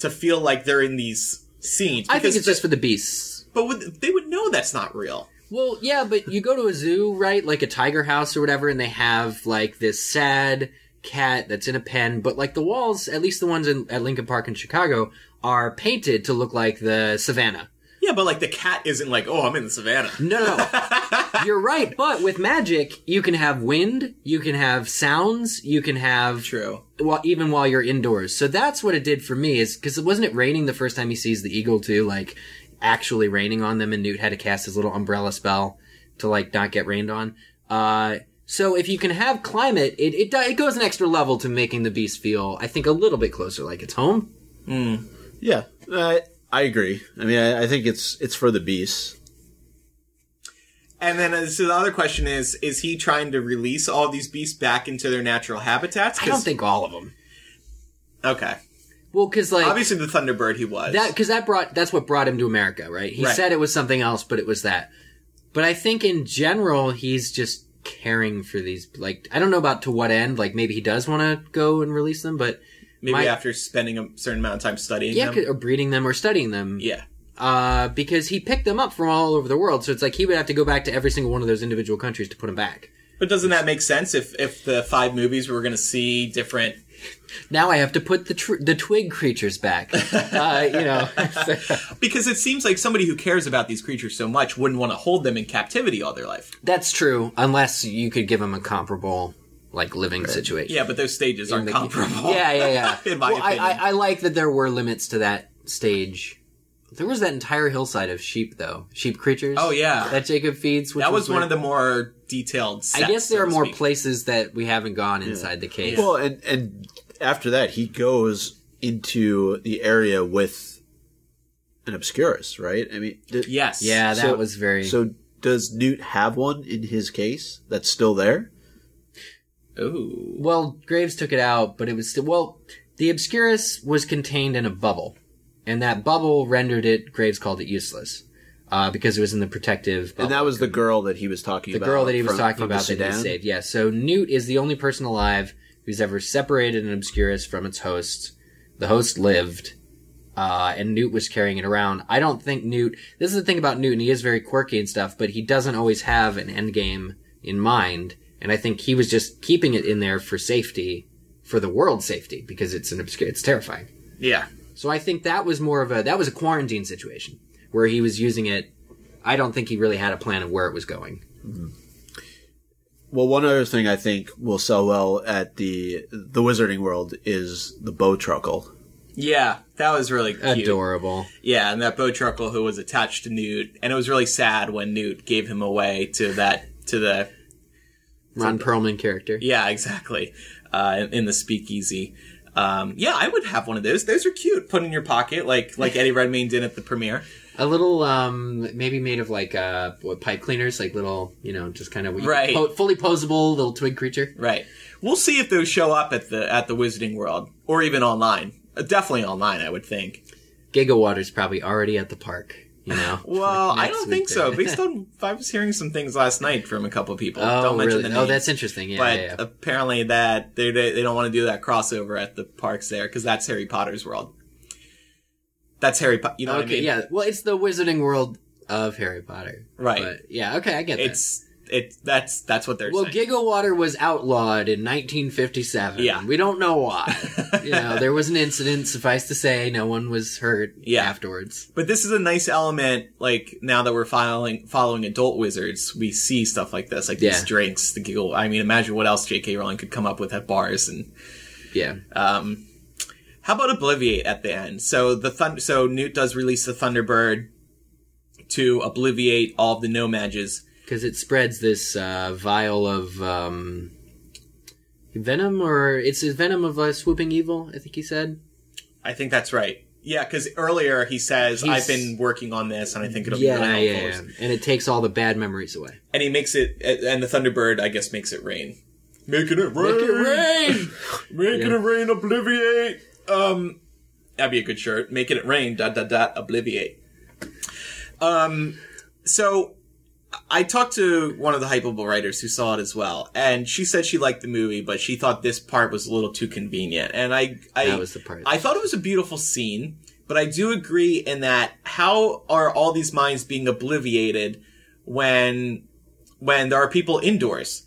S2: to feel like they're in these scenes?
S3: I think it's just for the beasts.
S2: But would, they would know that's not real.
S3: Well, yeah, but you go to a zoo, right? Like a tiger house or whatever, and they have like this sad cat that's in a pen, but like the walls, at least the ones in, at Lincoln Park in Chicago, are painted to look like the savannah.
S2: Yeah, but like the cat isn't like, oh, I'm in the savannah.
S3: No, no, no. You're right, but with magic, you can have wind, you can have sounds, you can have
S2: True.
S3: well, even while you're indoors. So that's what it did for me is because it wasn't it raining the first time he sees the eagle too, like actually raining on them, and Newt had to cast his little umbrella spell to like not get rained on. Uh, so if you can have climate, it it, it goes an extra level to making the beast feel, I think, a little bit closer, like it's home.
S4: Yeah, I I agree. I mean, I, I think it's it's for the beasts.
S2: And then uh, so the other question is: Is he trying to release all these beasts back into their natural habitats?
S3: I don't think all of them.
S2: Okay.
S3: Well, because like
S2: Obviously, the Thunderbird he was.
S3: that because that brought that's what brought him to America, right? He
S2: Right.
S3: said it was something else, but it was that. But I think in general, he's just caring for these. Like I don't know about to what end. Like maybe he does want to go and release them, but
S2: Maybe
S3: my-
S2: after spending a certain amount of time studying
S3: yeah,
S2: them.
S3: or breeding them or studying them.
S2: Yeah.
S3: Uh, because he picked them up from all over the world, so it's like he would have to go back to every single one of those individual countries to put them back.
S2: But doesn't that make sense if if the five movies we were going to see different?
S3: Now I have to put the tr- the twig creatures back. uh, you know,
S2: Because it seems like somebody who cares about these creatures so much wouldn't want to hold them in captivity all their life.
S3: that's true. Unless you could give them a comparable like living situation.
S2: Yeah, but those stages aren't
S3: the-
S2: comparable.
S3: Yeah, yeah, yeah.
S2: In my
S3: well, I,
S2: opinion.
S3: I, I like that there were limits to that stage. There was that entire hillside of sheep, though. Sheep creatures.
S2: Oh, yeah.
S3: That Jacob feeds. Which
S2: that was one
S3: weird.
S2: of the more detailed. Sets,
S3: I guess there
S2: so
S3: are more
S2: speak.
S3: places that we haven't gone inside the cave.
S4: Well, and and after that, he goes into the area with an obscurus, right? I mean, did,
S2: Yes.
S3: yeah, that
S4: so-
S3: was very.
S4: So does Newt have one in his case that's still there?
S2: Ooh.
S3: Well, Graves took it out, but it was still. Well, the Obscurus was contained in a bubble, and that bubble rendered it. Graves called it useless uh, because it was in the protective. Bubble.
S4: And that was the girl that he was talking
S3: the
S4: about.
S3: The girl that he was
S4: from-
S3: talking
S4: from
S3: about that he saved. Yeah. So Newt is the only person alive who's ever separated an Obscurus from its host. The host lived, uh, and Newt was carrying it around. I don't think Newt. This is the thing about Newt, and he is very quirky and stuff, but he doesn't always have an end game in mind. And I think he was just keeping it in there for safety, for the world's safety, because it's an obscure. It's terrifying.
S2: Yeah.
S3: So I think that was more of a that was a quarantine situation where he was using it. I don't think he really had a plan of where it was going.
S4: Well, one other thing I think will sell well at the the Wizarding World is the bowtruckle.
S2: Yeah, that was really cute.
S3: Adorable.
S2: Yeah, and that bowtruckle who was attached to Newt, and it was really sad when Newt gave him away to that to the
S3: Ron Perlman character.
S2: yeah exactly uh, in, in the speakeasy. Um, yeah, I would have one of those. Those are cute. Put in your pocket, like like Eddie Redmayne did at the premiere.
S3: A little, um, maybe made of like uh, what pipe cleaners, like little, you know, just kind of
S2: Right.
S3: fully posable little twig creature.
S2: Right. We'll see if those show up at the at the Wizarding World or even online. Uh, definitely online, I would think.
S3: Gigawater's probably already at the park. You know.
S2: Well, I don't think so. Based on I was hearing some things last night from a couple people.
S3: oh,
S2: don't mention
S3: really?
S2: the
S3: Oh, that's interesting. Yeah,
S2: but
S3: yeah, yeah.
S2: apparently that they they, they don't want to do that crossover at the parks there because that's Harry Potter's world. That's Harry Potter. You know what I
S3: okay,
S2: mean?
S3: yeah. Well, it's the Wizarding World of Harry Potter.
S2: Right.
S3: But, yeah. Okay, I get that.
S2: It's it. That's that's what they're saying.
S3: Well,
S2: saying.
S3: Water was outlawed in 1957.
S2: Yeah.
S3: We don't know why. you know, there was an incident, suffice to say, no one was hurt
S2: Yeah.
S3: afterwards.
S2: but this is a nice element. Like now that we're following following adult wizards, we see stuff like this, like these drinks, the giggle. I mean, imagine what else J.K. Rowling could come up with at bars and
S3: Yeah.
S2: Um, how about Obliviate at the end? So the thund- so Newt does release the Thunderbird to obliviate all of the No-Majs.
S3: Because it spreads this uh, vial of um, venom, or it's a venom of uh, swooping evil, I think he said.
S2: I think that's right. Yeah, because earlier he says,
S3: He's-
S2: "I've been working on this, and I think it'll
S3: Yeah,
S2: be really helpful."
S3: yeah. yeah, And it takes all the bad memories away.
S2: And he makes it, and the Thunderbird, I guess, makes it rain. Making it rain,
S3: Make it rain!
S2: making
S3: Yeah.
S2: it rain, obliviate. Um, that'd be a good shirt. Making it rain, dot dot dot, obliviate. Um, so I talked to one of the Hypeable writers who saw it as well, and she said she liked the movie, but she thought this part was a little too convenient. And I, I,
S3: That was the part.
S2: I thought it was a beautiful scene, but I do agree in that how are all these minds being obliviated when when there are people indoors?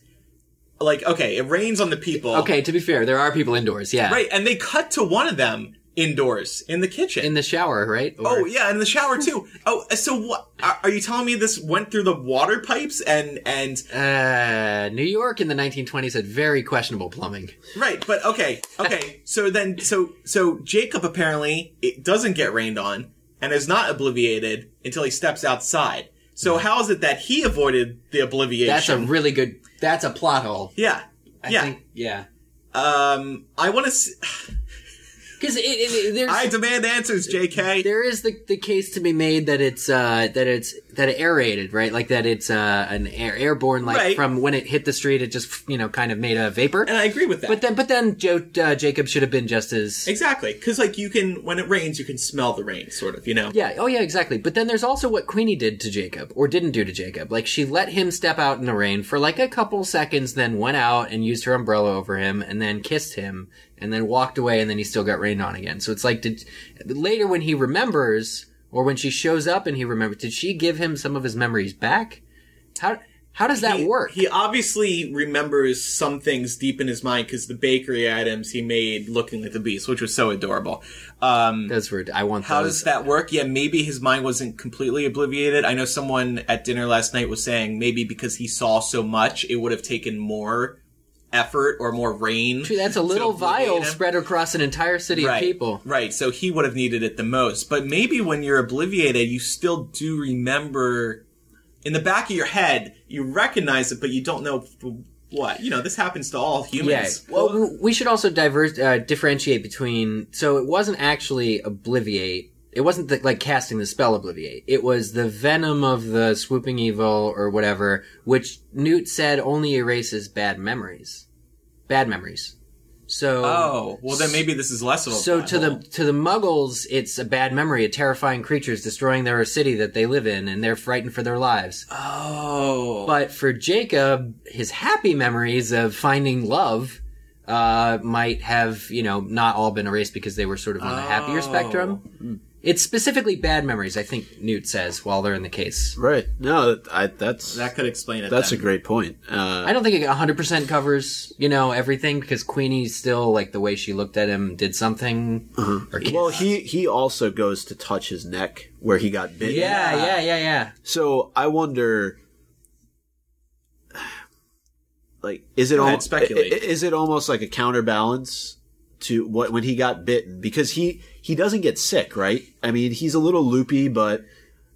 S2: Like, okay, it rains on the people.
S3: Okay, to be fair, there are people indoors, yeah.
S2: Right, and they cut to one of them indoors in the kitchen.
S3: in the shower, right? Or-
S2: Oh yeah, in the shower too. Oh, so what? Are, you telling me this went through the water pipes and and
S3: Uh, New York in the 1920s had very questionable plumbing.
S2: right? But okay, okay. So then, so so Jacob apparently it doesn't get rained on and is not obliviated until he steps outside. So how is it that he avoided the obliviation?
S3: That's a really good. That's a plot hole.
S2: yeah,
S3: I
S2: yeah.
S3: think. Yeah.
S2: um, I want to.
S3: Because
S2: I demand answers, J.K.
S3: there is the, the case to be made that it's uh that it's that it aerated right like that it's uh an air, airborne like
S2: Right.
S3: from when it hit the street it just you know kind of made a vapor
S2: and I agree with that.
S3: but then but then Joe uh, Jacob should have been just as
S2: exactly, because like you can when it rains, you can smell the rain, sort of. You know.
S3: yeah oh yeah exactly but then there's also what Queenie did to Jacob or didn't do to Jacob like she let him step out in the rain for like a couple seconds then went out and used her umbrella over him and then kissed him and then walked away and then he still got rained on again so it's like did later when he remembers or when she shows up and he remembers did she give him some of his memories back how how does that
S2: he,
S3: work
S2: He obviously remembers some things deep in his mind because the bakery items he made looking like the beast, which was so adorable. Um,
S3: those were I want
S2: how
S3: those
S2: does that work? Yeah, maybe his mind wasn't completely obliviated. I know someone at dinner last night was saying maybe because he saw so much, it would have taken more effort or more rain.
S3: that's a little vial spread across an entire city
S2: right,
S3: of people
S2: Right, so he would have needed it the most. But maybe when you're obliviated, you still do remember in the back of your head, you recognize it, but you don't know what. You know, this happens to all
S3: Yeah.
S2: humans.
S3: Well, we should also diverse, uh, differentiate between. So it wasn't actually obliviate. It wasn't the, like casting the spell obliviate. It was the venom of the swooping evil or whatever, which Newt said only erases bad memories. Bad memories. So.
S2: oh, well then maybe this is less of a
S3: So to the to the Muggles, it's a bad memory, a terrifying creatures destroying their city that they live in, and they're frightened for their lives.
S2: oh,
S3: But for Jacob, his happy memories of finding love uh, might have, you know, not all been erased because they were sort of on the happier
S2: Oh.
S3: spectrum. It's specifically bad memories, I think Newt says while they're in the case.
S4: Right. No, I, that's
S2: that could explain it.
S4: that's a
S2: then.
S4: great point. Uh,
S3: I don't think it 100% covers, you know, everything because Queenie still, like, the way she looked at him did something. Or
S4: well, he he also goes to touch his neck where he got bitten.
S3: yeah, yeah, yeah, yeah.
S4: So I wonder, like, is it
S2: Go ahead,
S4: al-
S2: speculate.
S4: i- i- is it almost like a counterbalance to what when he got bitten? Because he he doesn't get sick, right? I mean, he's a little loopy, but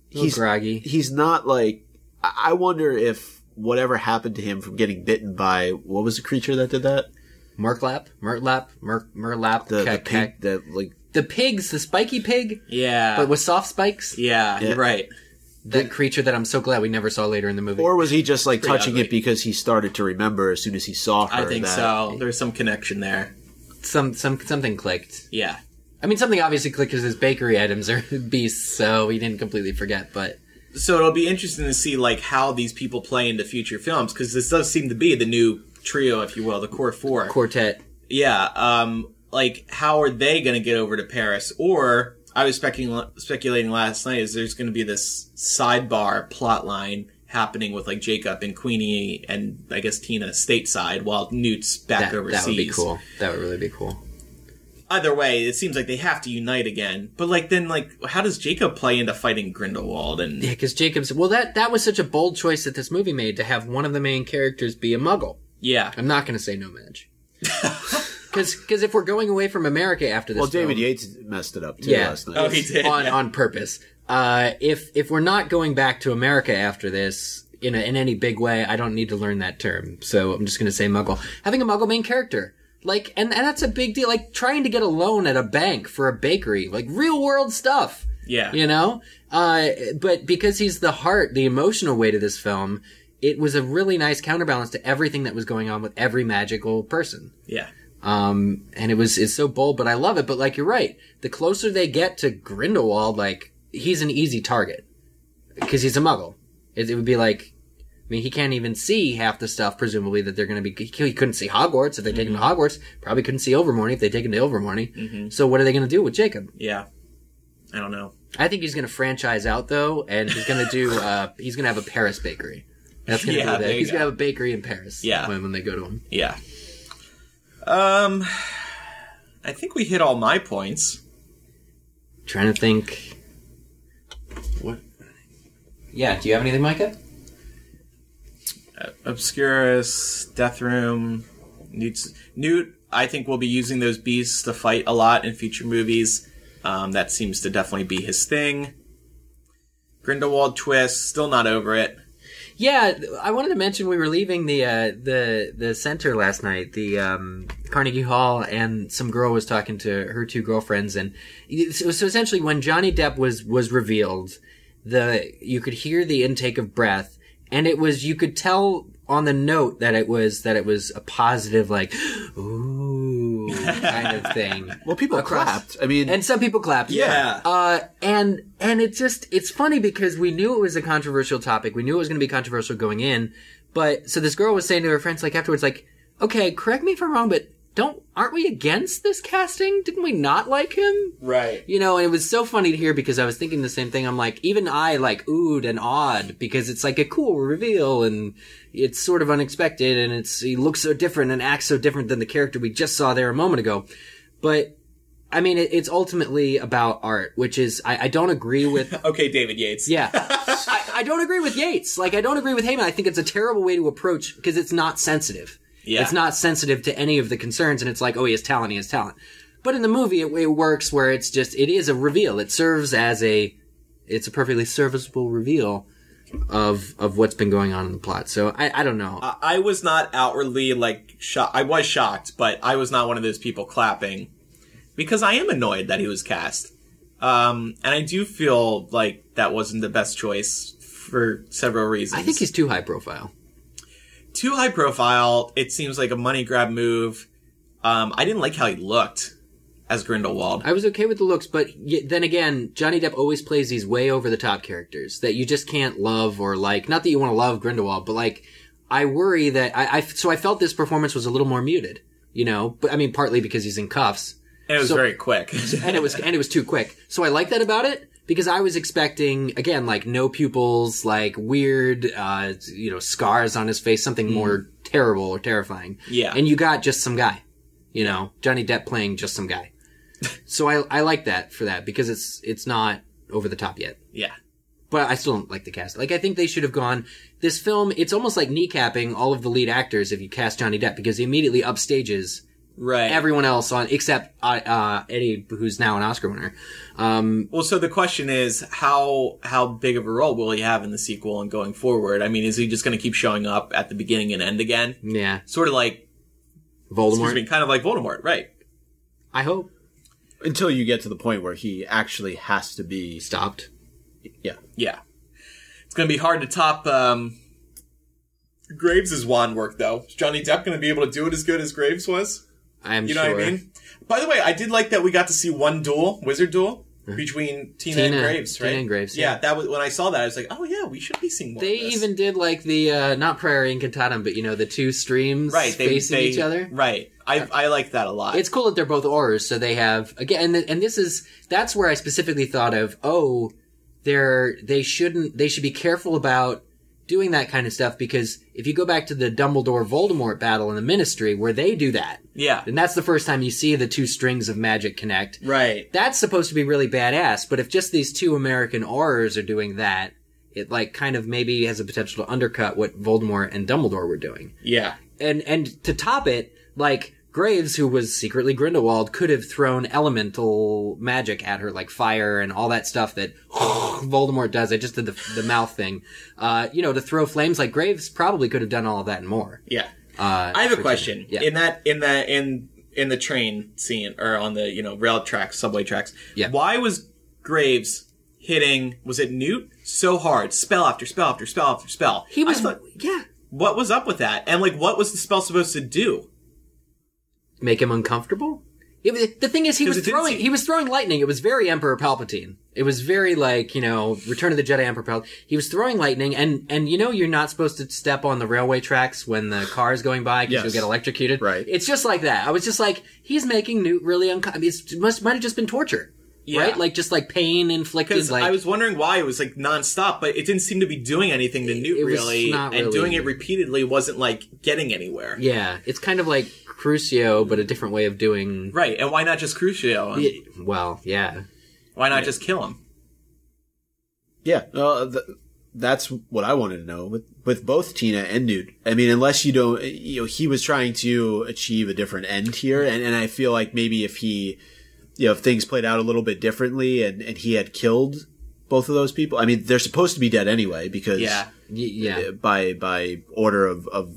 S4: he's
S3: groggy.
S4: He's not like. I I wonder if whatever happened to him from getting bitten by what was the creature that did that?
S3: Murklap, Murtlap, Mur- Murlap,
S4: The the
S3: Kek-
S4: pink that like
S3: the pigs, the spiky pig,
S2: Yeah,
S3: but with soft spikes.
S2: yeah,
S4: Yeah.
S2: right.
S3: That creature that I'm so glad we never saw later in the movie.
S4: Or was he just like touching
S2: ugly.
S4: it because he started to remember as soon as he saw her?
S2: I think
S4: that-
S2: so. There's some connection there.
S3: Some some something clicked.
S2: Yeah.
S3: I mean, something obviously clicked because his bakery items are beasts, so he didn't completely forget. But
S2: So it'll be interesting to see like how these people play into future films because this does seem to be the new trio, if you will, the core four.
S3: quartet,
S2: Yeah. Um. Like, how are they going to get over to Paris? Or I was speculating speculating last night is there's going to be this sidebar plot line happening with like Jacob and Queenie and I guess Tina stateside while Newt's back
S3: that,
S2: overseas.
S3: that would be cool. That would really be cool.
S2: Either way, it seems like they have to unite again. But like then, like, how does Jacob play into fighting Grindelwald? And
S3: Yeah, because Jacobs. Well, that that was such a bold choice that this movie made to have one of the main characters be a Muggle.
S2: yeah,
S3: I'm not going to say No-Maj. Because if we're going away from America after this,
S4: Well, David
S3: film-
S4: Yates messed it up too
S3: Yeah.
S4: last night.
S2: Oh, he did.
S3: on
S2: yeah.
S3: on purpose. Uh, if if we're not going back to America after this in a, in any big way, I don't need to learn that term. So I'm just going to say Muggle. Having a Muggle main character, like, and and that's a big deal. Like trying to get a loan at a bank for a bakery, like real world stuff.
S2: yeah,
S3: You know, uh, but because he's the heart, the emotional weight of this film, it was a really nice counterbalance to everything that was going on with every magical person.
S2: yeah.
S3: Um, and it was, it's so bold, but I love it. But like, you're right. The closer they get to Grindelwald, like, he's an easy target. Cause he's a muggle. It, it would be like, I mean, he can't even see half the stuff, presumably, that they're gonna be, he, he couldn't see Hogwarts if they take him to Hogwarts. Probably couldn't see Ilvermorny if they take him to Ilvermorny. So what are they gonna do with Jacob?
S2: Yeah. I don't know.
S3: I think he's gonna franchise out though, and he's gonna do, uh, he's gonna have a Paris bakery. That's gonna
S2: Yeah,
S3: be that. He's gonna have a bakery in Paris.
S2: Yeah.
S3: When, when they go to him.
S2: Yeah. Um, I think we hit all my points.
S3: trying to think. What? Yeah. Do you have anything, Micah?
S2: Obscurus, Death Room, Newt's, Newt. I think will be using those beasts to fight a lot in future movies. Um, that seems to definitely be his thing. Grindelwald twist, still not over it.
S3: Yeah, I wanted to mention we were leaving the uh, the the center last night, the um, Carnegie Hall, and some girl was talking to her two girlfriends, and so, so essentially, when Johnny Depp was was revealed, the you could hear the intake of breath, and it was you could tell on the note that it was that it was a positive, like ooh kind of thing.
S4: Well, people
S3: Across-
S4: clapped. I mean,
S3: And some people clapped.
S2: Yeah.
S3: Uh, and and it just it's funny because we knew it was a controversial topic. We knew it was going to be controversial going in. But so this girl was saying to her friends like afterwards, like, okay, correct me if I'm wrong, but don't aren't we against this casting? Didn't we not like him?
S2: Right.
S3: You know, and it was so funny to hear because I was thinking the same thing. I'm like, even I like oohed and awed because it's like a cool reveal and it's sort of unexpected and it's he looks so different and acts so different than the character we just saw there a moment ago. But I mean, it, it's ultimately about art, which is I, I don't agree with.
S2: Okay, David Yates.
S3: Yeah, I, I don't agree with Yates. Like I don't agree with Heyman. I think it's a terrible way to approach because it's not sensitive.
S2: Yeah.
S3: It's not sensitive to any of the concerns, and it's like, oh, he has talent, he has talent. But in the movie, it, it works where it's just it is a reveal. It serves as a it's a perfectly serviceable reveal of of what's been going on in the plot. So I, I don't know.
S2: I I was not outwardly like shocked. I was shocked, but I was not one of those people clapping because I am annoyed that he was cast. Um, and I do feel like that wasn't the best choice for several reasons.
S3: I think he's too high profile.
S2: Too high profile. It seems like a money grab move. Um, I didn't like how he looked as Grindelwald.
S3: I was okay with the looks, but y- then again, Johnny Depp always plays these way over the top characters that you just can't love or like. Not that you want to love Grindelwald, but like, I worry that I, I. So I felt this performance was a little more muted. You know, but I mean, partly because he's in cuffs,
S2: and it was
S3: so-
S2: very quick.
S3: and it was and it was too quick. So I like that about it because I was expecting again like no pupils, like weird, uh, you know, scars on his face, something more terrible or terrifying.
S2: Yeah.
S3: and you got just some guy, you know, Johnny Depp playing just some guy. so I I like that for that because it's it's not over the top yet.
S2: yeah.
S3: But I still don't like the cast. Like I think they should have gone. This film, it's almost like kneecapping all of the lead actors if you cast Johnny Depp because he immediately upstages
S2: Right.
S3: everyone else on except uh, uh, Eddie, who's now an Oscar winner. Um,
S2: well, so the question is how how big of a role will he have in the sequel and going forward? I mean, is he just going to keep showing up at the beginning and end again?
S3: yeah,
S2: Sort of like,
S3: Voldemort.
S2: excuse me, kind of like Voldemort, right?
S3: I hope
S4: until you get to the point where he actually has to be.
S3: stopped.
S4: Yeah.
S2: Yeah. It's going to be hard to top um, Graves' wand work, though. Is Johnny Depp going to be able to do it as good as Graves was?
S3: I'm
S2: You know
S3: sure.
S2: what I mean? By the way, I did like that we got to see one duel, wizard duel, between Tina, and
S3: Tina-
S2: Graves,
S3: Tina
S2: right?
S3: and Graves,
S2: Yeah.
S3: yeah.
S2: that was when I saw that. I was like, oh yeah, we should be seeing more.
S3: They even did like the uh, not Priori Incantatem, but you know the two streams
S2: right they,
S3: facing
S2: they-
S3: each other.
S2: Right. I I like that a lot.
S3: It's cool that they're both Aurors, so they have again, and, and this is that's where I specifically thought of. Oh, they're they shouldn't they should be careful about doing that kind of stuff because if you go back to the Dumbledore Voldemort battle in the Ministry where they do that,
S2: yeah.
S3: and that's the first time you see the two strings of magic connect.
S2: Right.
S3: That's supposed to be really badass, but if just these two American Aurors are doing that, it like kind of maybe has a potential to undercut what Voldemort and Dumbledore were doing
S2: Yeah.
S3: and and to top it, like Graves, who was secretly Grindelwald, could have thrown elemental magic at her, like fire and all that stuff that Voldemort does. I just did the the mouth thing, uh, you know, to throw flames. Like Graves probably could have done all of that and more.
S2: Yeah.
S3: Uh,
S2: I have a question.
S3: Yeah.
S2: In that in that in in the train scene or on the you know rail tracks, subway tracks.
S3: Yeah.
S2: Why was Graves hitting? Was it Newt so hard? Spell after spell after spell after spell.
S3: he was,
S2: thought,
S3: yeah,
S2: what was up with that? And like, what was the spell supposed to do?
S3: Make him uncomfortable. It the thing is, he was throwing
S2: seem-
S3: he was throwing lightning. It was very Emperor Palpatine. It was very like you know Return of the Jedi Emperor Palpatine. He was throwing lightning, and and you know you're not supposed to step on the railway tracks when the car is going by because
S4: Yes.
S3: you'll get electrocuted.
S4: Right.
S3: It's just like that. I was just like, he's making Newt really uncomfortable. It must might have just been torture,
S2: Yeah.
S3: right? Like just like pain inflicted.
S2: Because
S3: Like
S2: I was wondering why it was like nonstop, but it didn't seem to be doing anything to Newt
S3: it was
S2: really, and
S3: really-
S2: doing it repeatedly wasn't like getting anywhere.
S3: yeah, it's kind of like Crucio, but a different way of doing.
S2: Right, and why not just Crucio?
S3: Yeah, Well, yeah.
S2: Why not just kill him?
S4: Yeah, uh, th- that's what I wanted to know with with both Tina and Newt. I mean, unless you don't, you know, he was trying to achieve a different end here, and, and I feel like maybe if he, you know, if things played out a little bit differently, and and he had killed both of those people. I mean, they're supposed to be dead anyway because
S2: Yeah.
S3: Yeah.
S4: uh, by by order of of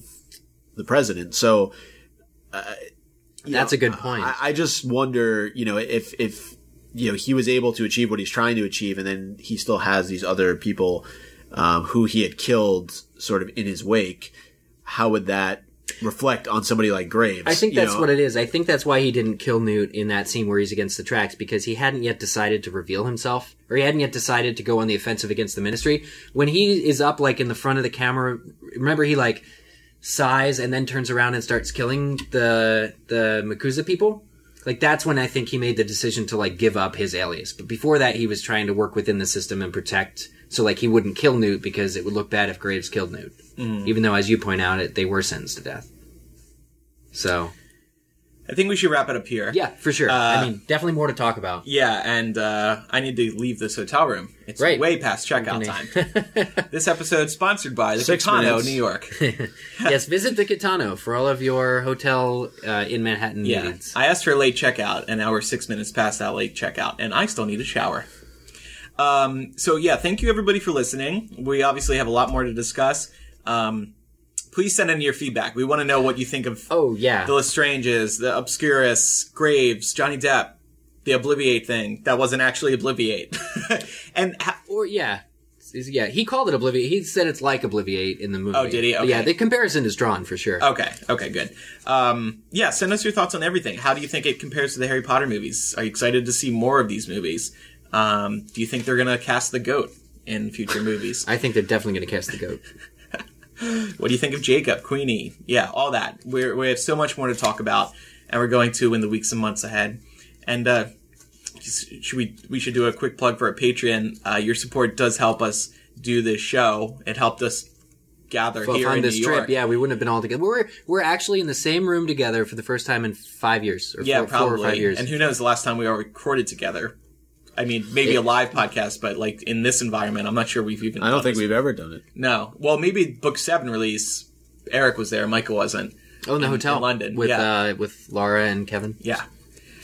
S4: the president. So uh,
S3: That's
S4: know,
S3: a good point.
S4: I, I just wonder, you know, if if you know he was able to achieve what he's trying to achieve, and then he still has these other people um, who he had killed, sort of in his wake. How would that reflect on somebody like Graves?
S3: I think that's
S4: know?
S3: what it is. I think that's why he didn't kill Newt in that scene where he's against the tracks because he hadn't yet decided to reveal himself, or he hadn't yet decided to go on the offensive against the Ministry. When he is up like in the front of the camera, remember he like sighs and then turns around and starts killing the the MACUSA people. Like that's when I think he made the decision to like give up his alias. But before that, he was trying to work within the system and protect. So like he wouldn't kill Newt because it would look bad if Graves killed Newt. Even though, as you point out, it they were sentenced to death. So
S2: I think we should wrap it up here.
S3: yeah, for sure. I mean, definitely more to talk about.
S2: Yeah, and uh, I need to leave this hotel room. It's
S3: Right.
S2: way past checkout time. this episode sponsored by the
S4: Six
S2: Kitano,
S4: minutes.
S2: New York.
S3: yes, visit the Kitano for all of your hotel uh, in Manhattan
S2: Yeah,
S3: needs.
S2: I asked for a late checkout, and now we're six minutes past that late checkout, and I still need a shower. Um, so yeah, thank you everybody for listening. We obviously have a lot more to discuss. Um, please send in your feedback. We want to know what you think of
S3: oh yeah,
S2: the Lestranges, the Obscurus, Graves, Johnny Depp, the Obliviate thing that wasn't actually Obliviate, and ha-
S3: or yeah. Yeah, he called it Obliviate. He said it's like Obliviate in the movie.
S2: Oh, did he?
S3: But Yeah, the comparison is drawn for sure.
S2: Okay. Okay. Good. Um, yeah. Send us your thoughts on everything. How do you think it compares to the Harry Potter movies? Are you excited to see more of these movies? Um, do you think they're gonna cast the goat in future movies?
S3: I think they're definitely going to cast the goat.
S2: What do you think of Jacob, Queenie? Yeah, all that. We're, we have so much more to talk about, and we're going to in the weeks and months ahead. And uh, should we we should do a quick plug for our Patreon. Uh, your support does help us do this show. It helped us gather
S3: Well,
S2: here
S3: on
S2: in
S3: this
S2: New
S3: trip,
S2: York.
S3: yeah, we wouldn't have been all together. We're we're actually in the same room together for the first time in five years, or
S2: Yeah,
S3: four,
S2: probably.
S3: four or five years.
S2: And who knows the last time we all recorded together? I mean, maybe
S3: It-
S2: a live podcast, but like in this environment, I'm not sure we've even.
S4: I don't think
S2: this.
S4: we've ever done it.
S2: No. Well, maybe book seven release. Eric was there. Michael wasn't.
S3: oh, in the
S2: in-
S3: hotel
S2: in London,
S3: with
S2: yeah.
S3: uh, with Laura and Kevin.
S2: Yeah.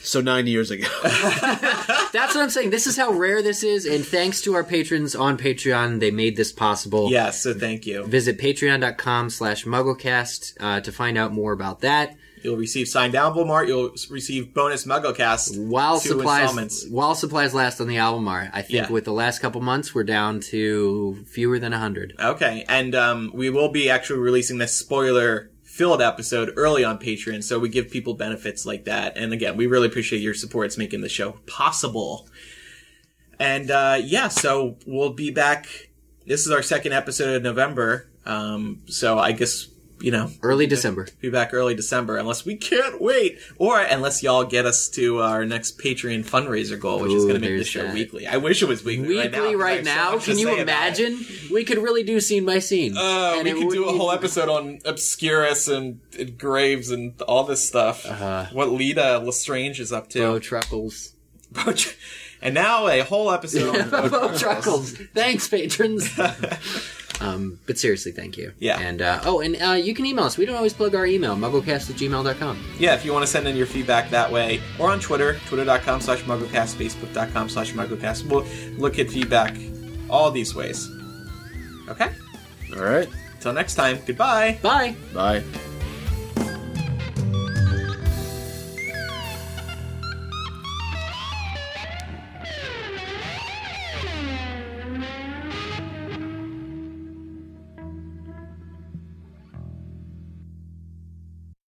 S4: So nine years ago.
S3: That's what I'm saying. This is how rare this is, and thanks to our patrons on Patreon, they made this possible.
S2: Yeah. So thank you.
S3: Visit patreon.com slash mugglecast uh, to find out more about that.
S2: You'll receive signed album art. You'll receive bonus MuggleCast.
S3: While supplies while supplies last on the album art, I think
S2: Yeah.
S3: with the last couple months we're down to fewer than hundred.
S2: Okay, and um, we will be actually releasing this spoiler filled episode early on Patreon, so we give people benefits like that. And again, we really appreciate your support. It's making the show possible. And uh, yeah, so we'll be back. This is our second episode of November, um, so I guess you know
S3: Early December.
S2: be back early December, unless we can't wait, or unless y'all get us to our next Patreon fundraiser goal, which is going to make the
S3: there's
S2: show
S3: that.
S2: weekly. I wish it was weekly. right now,
S3: Weekly right
S2: have so
S3: now. Can you imagine? We could really do scene by scene.
S2: Uh, we could do a whole episode on Obscurus and, and Graves and all this stuff.
S3: Uh-huh.
S2: what Leta Lestrange is up to. Bo.
S3: Truckles.
S2: and now a whole episode on Bo
S3: Bo. Thanks, patrons. um, but seriously, thank you.
S2: Yeah.
S3: And uh, oh, and uh, you can email us. We don't always plug our email, mugglecast at gmail.com.
S2: Yeah, if you want to send in your feedback that way, or on Twitter, twitter.com slash mugglecast, facebook.com slash mugglecast. We'll look at feedback all these ways. Okay?
S4: All right.
S2: Until next time, goodbye.
S3: Bye.
S4: Bye.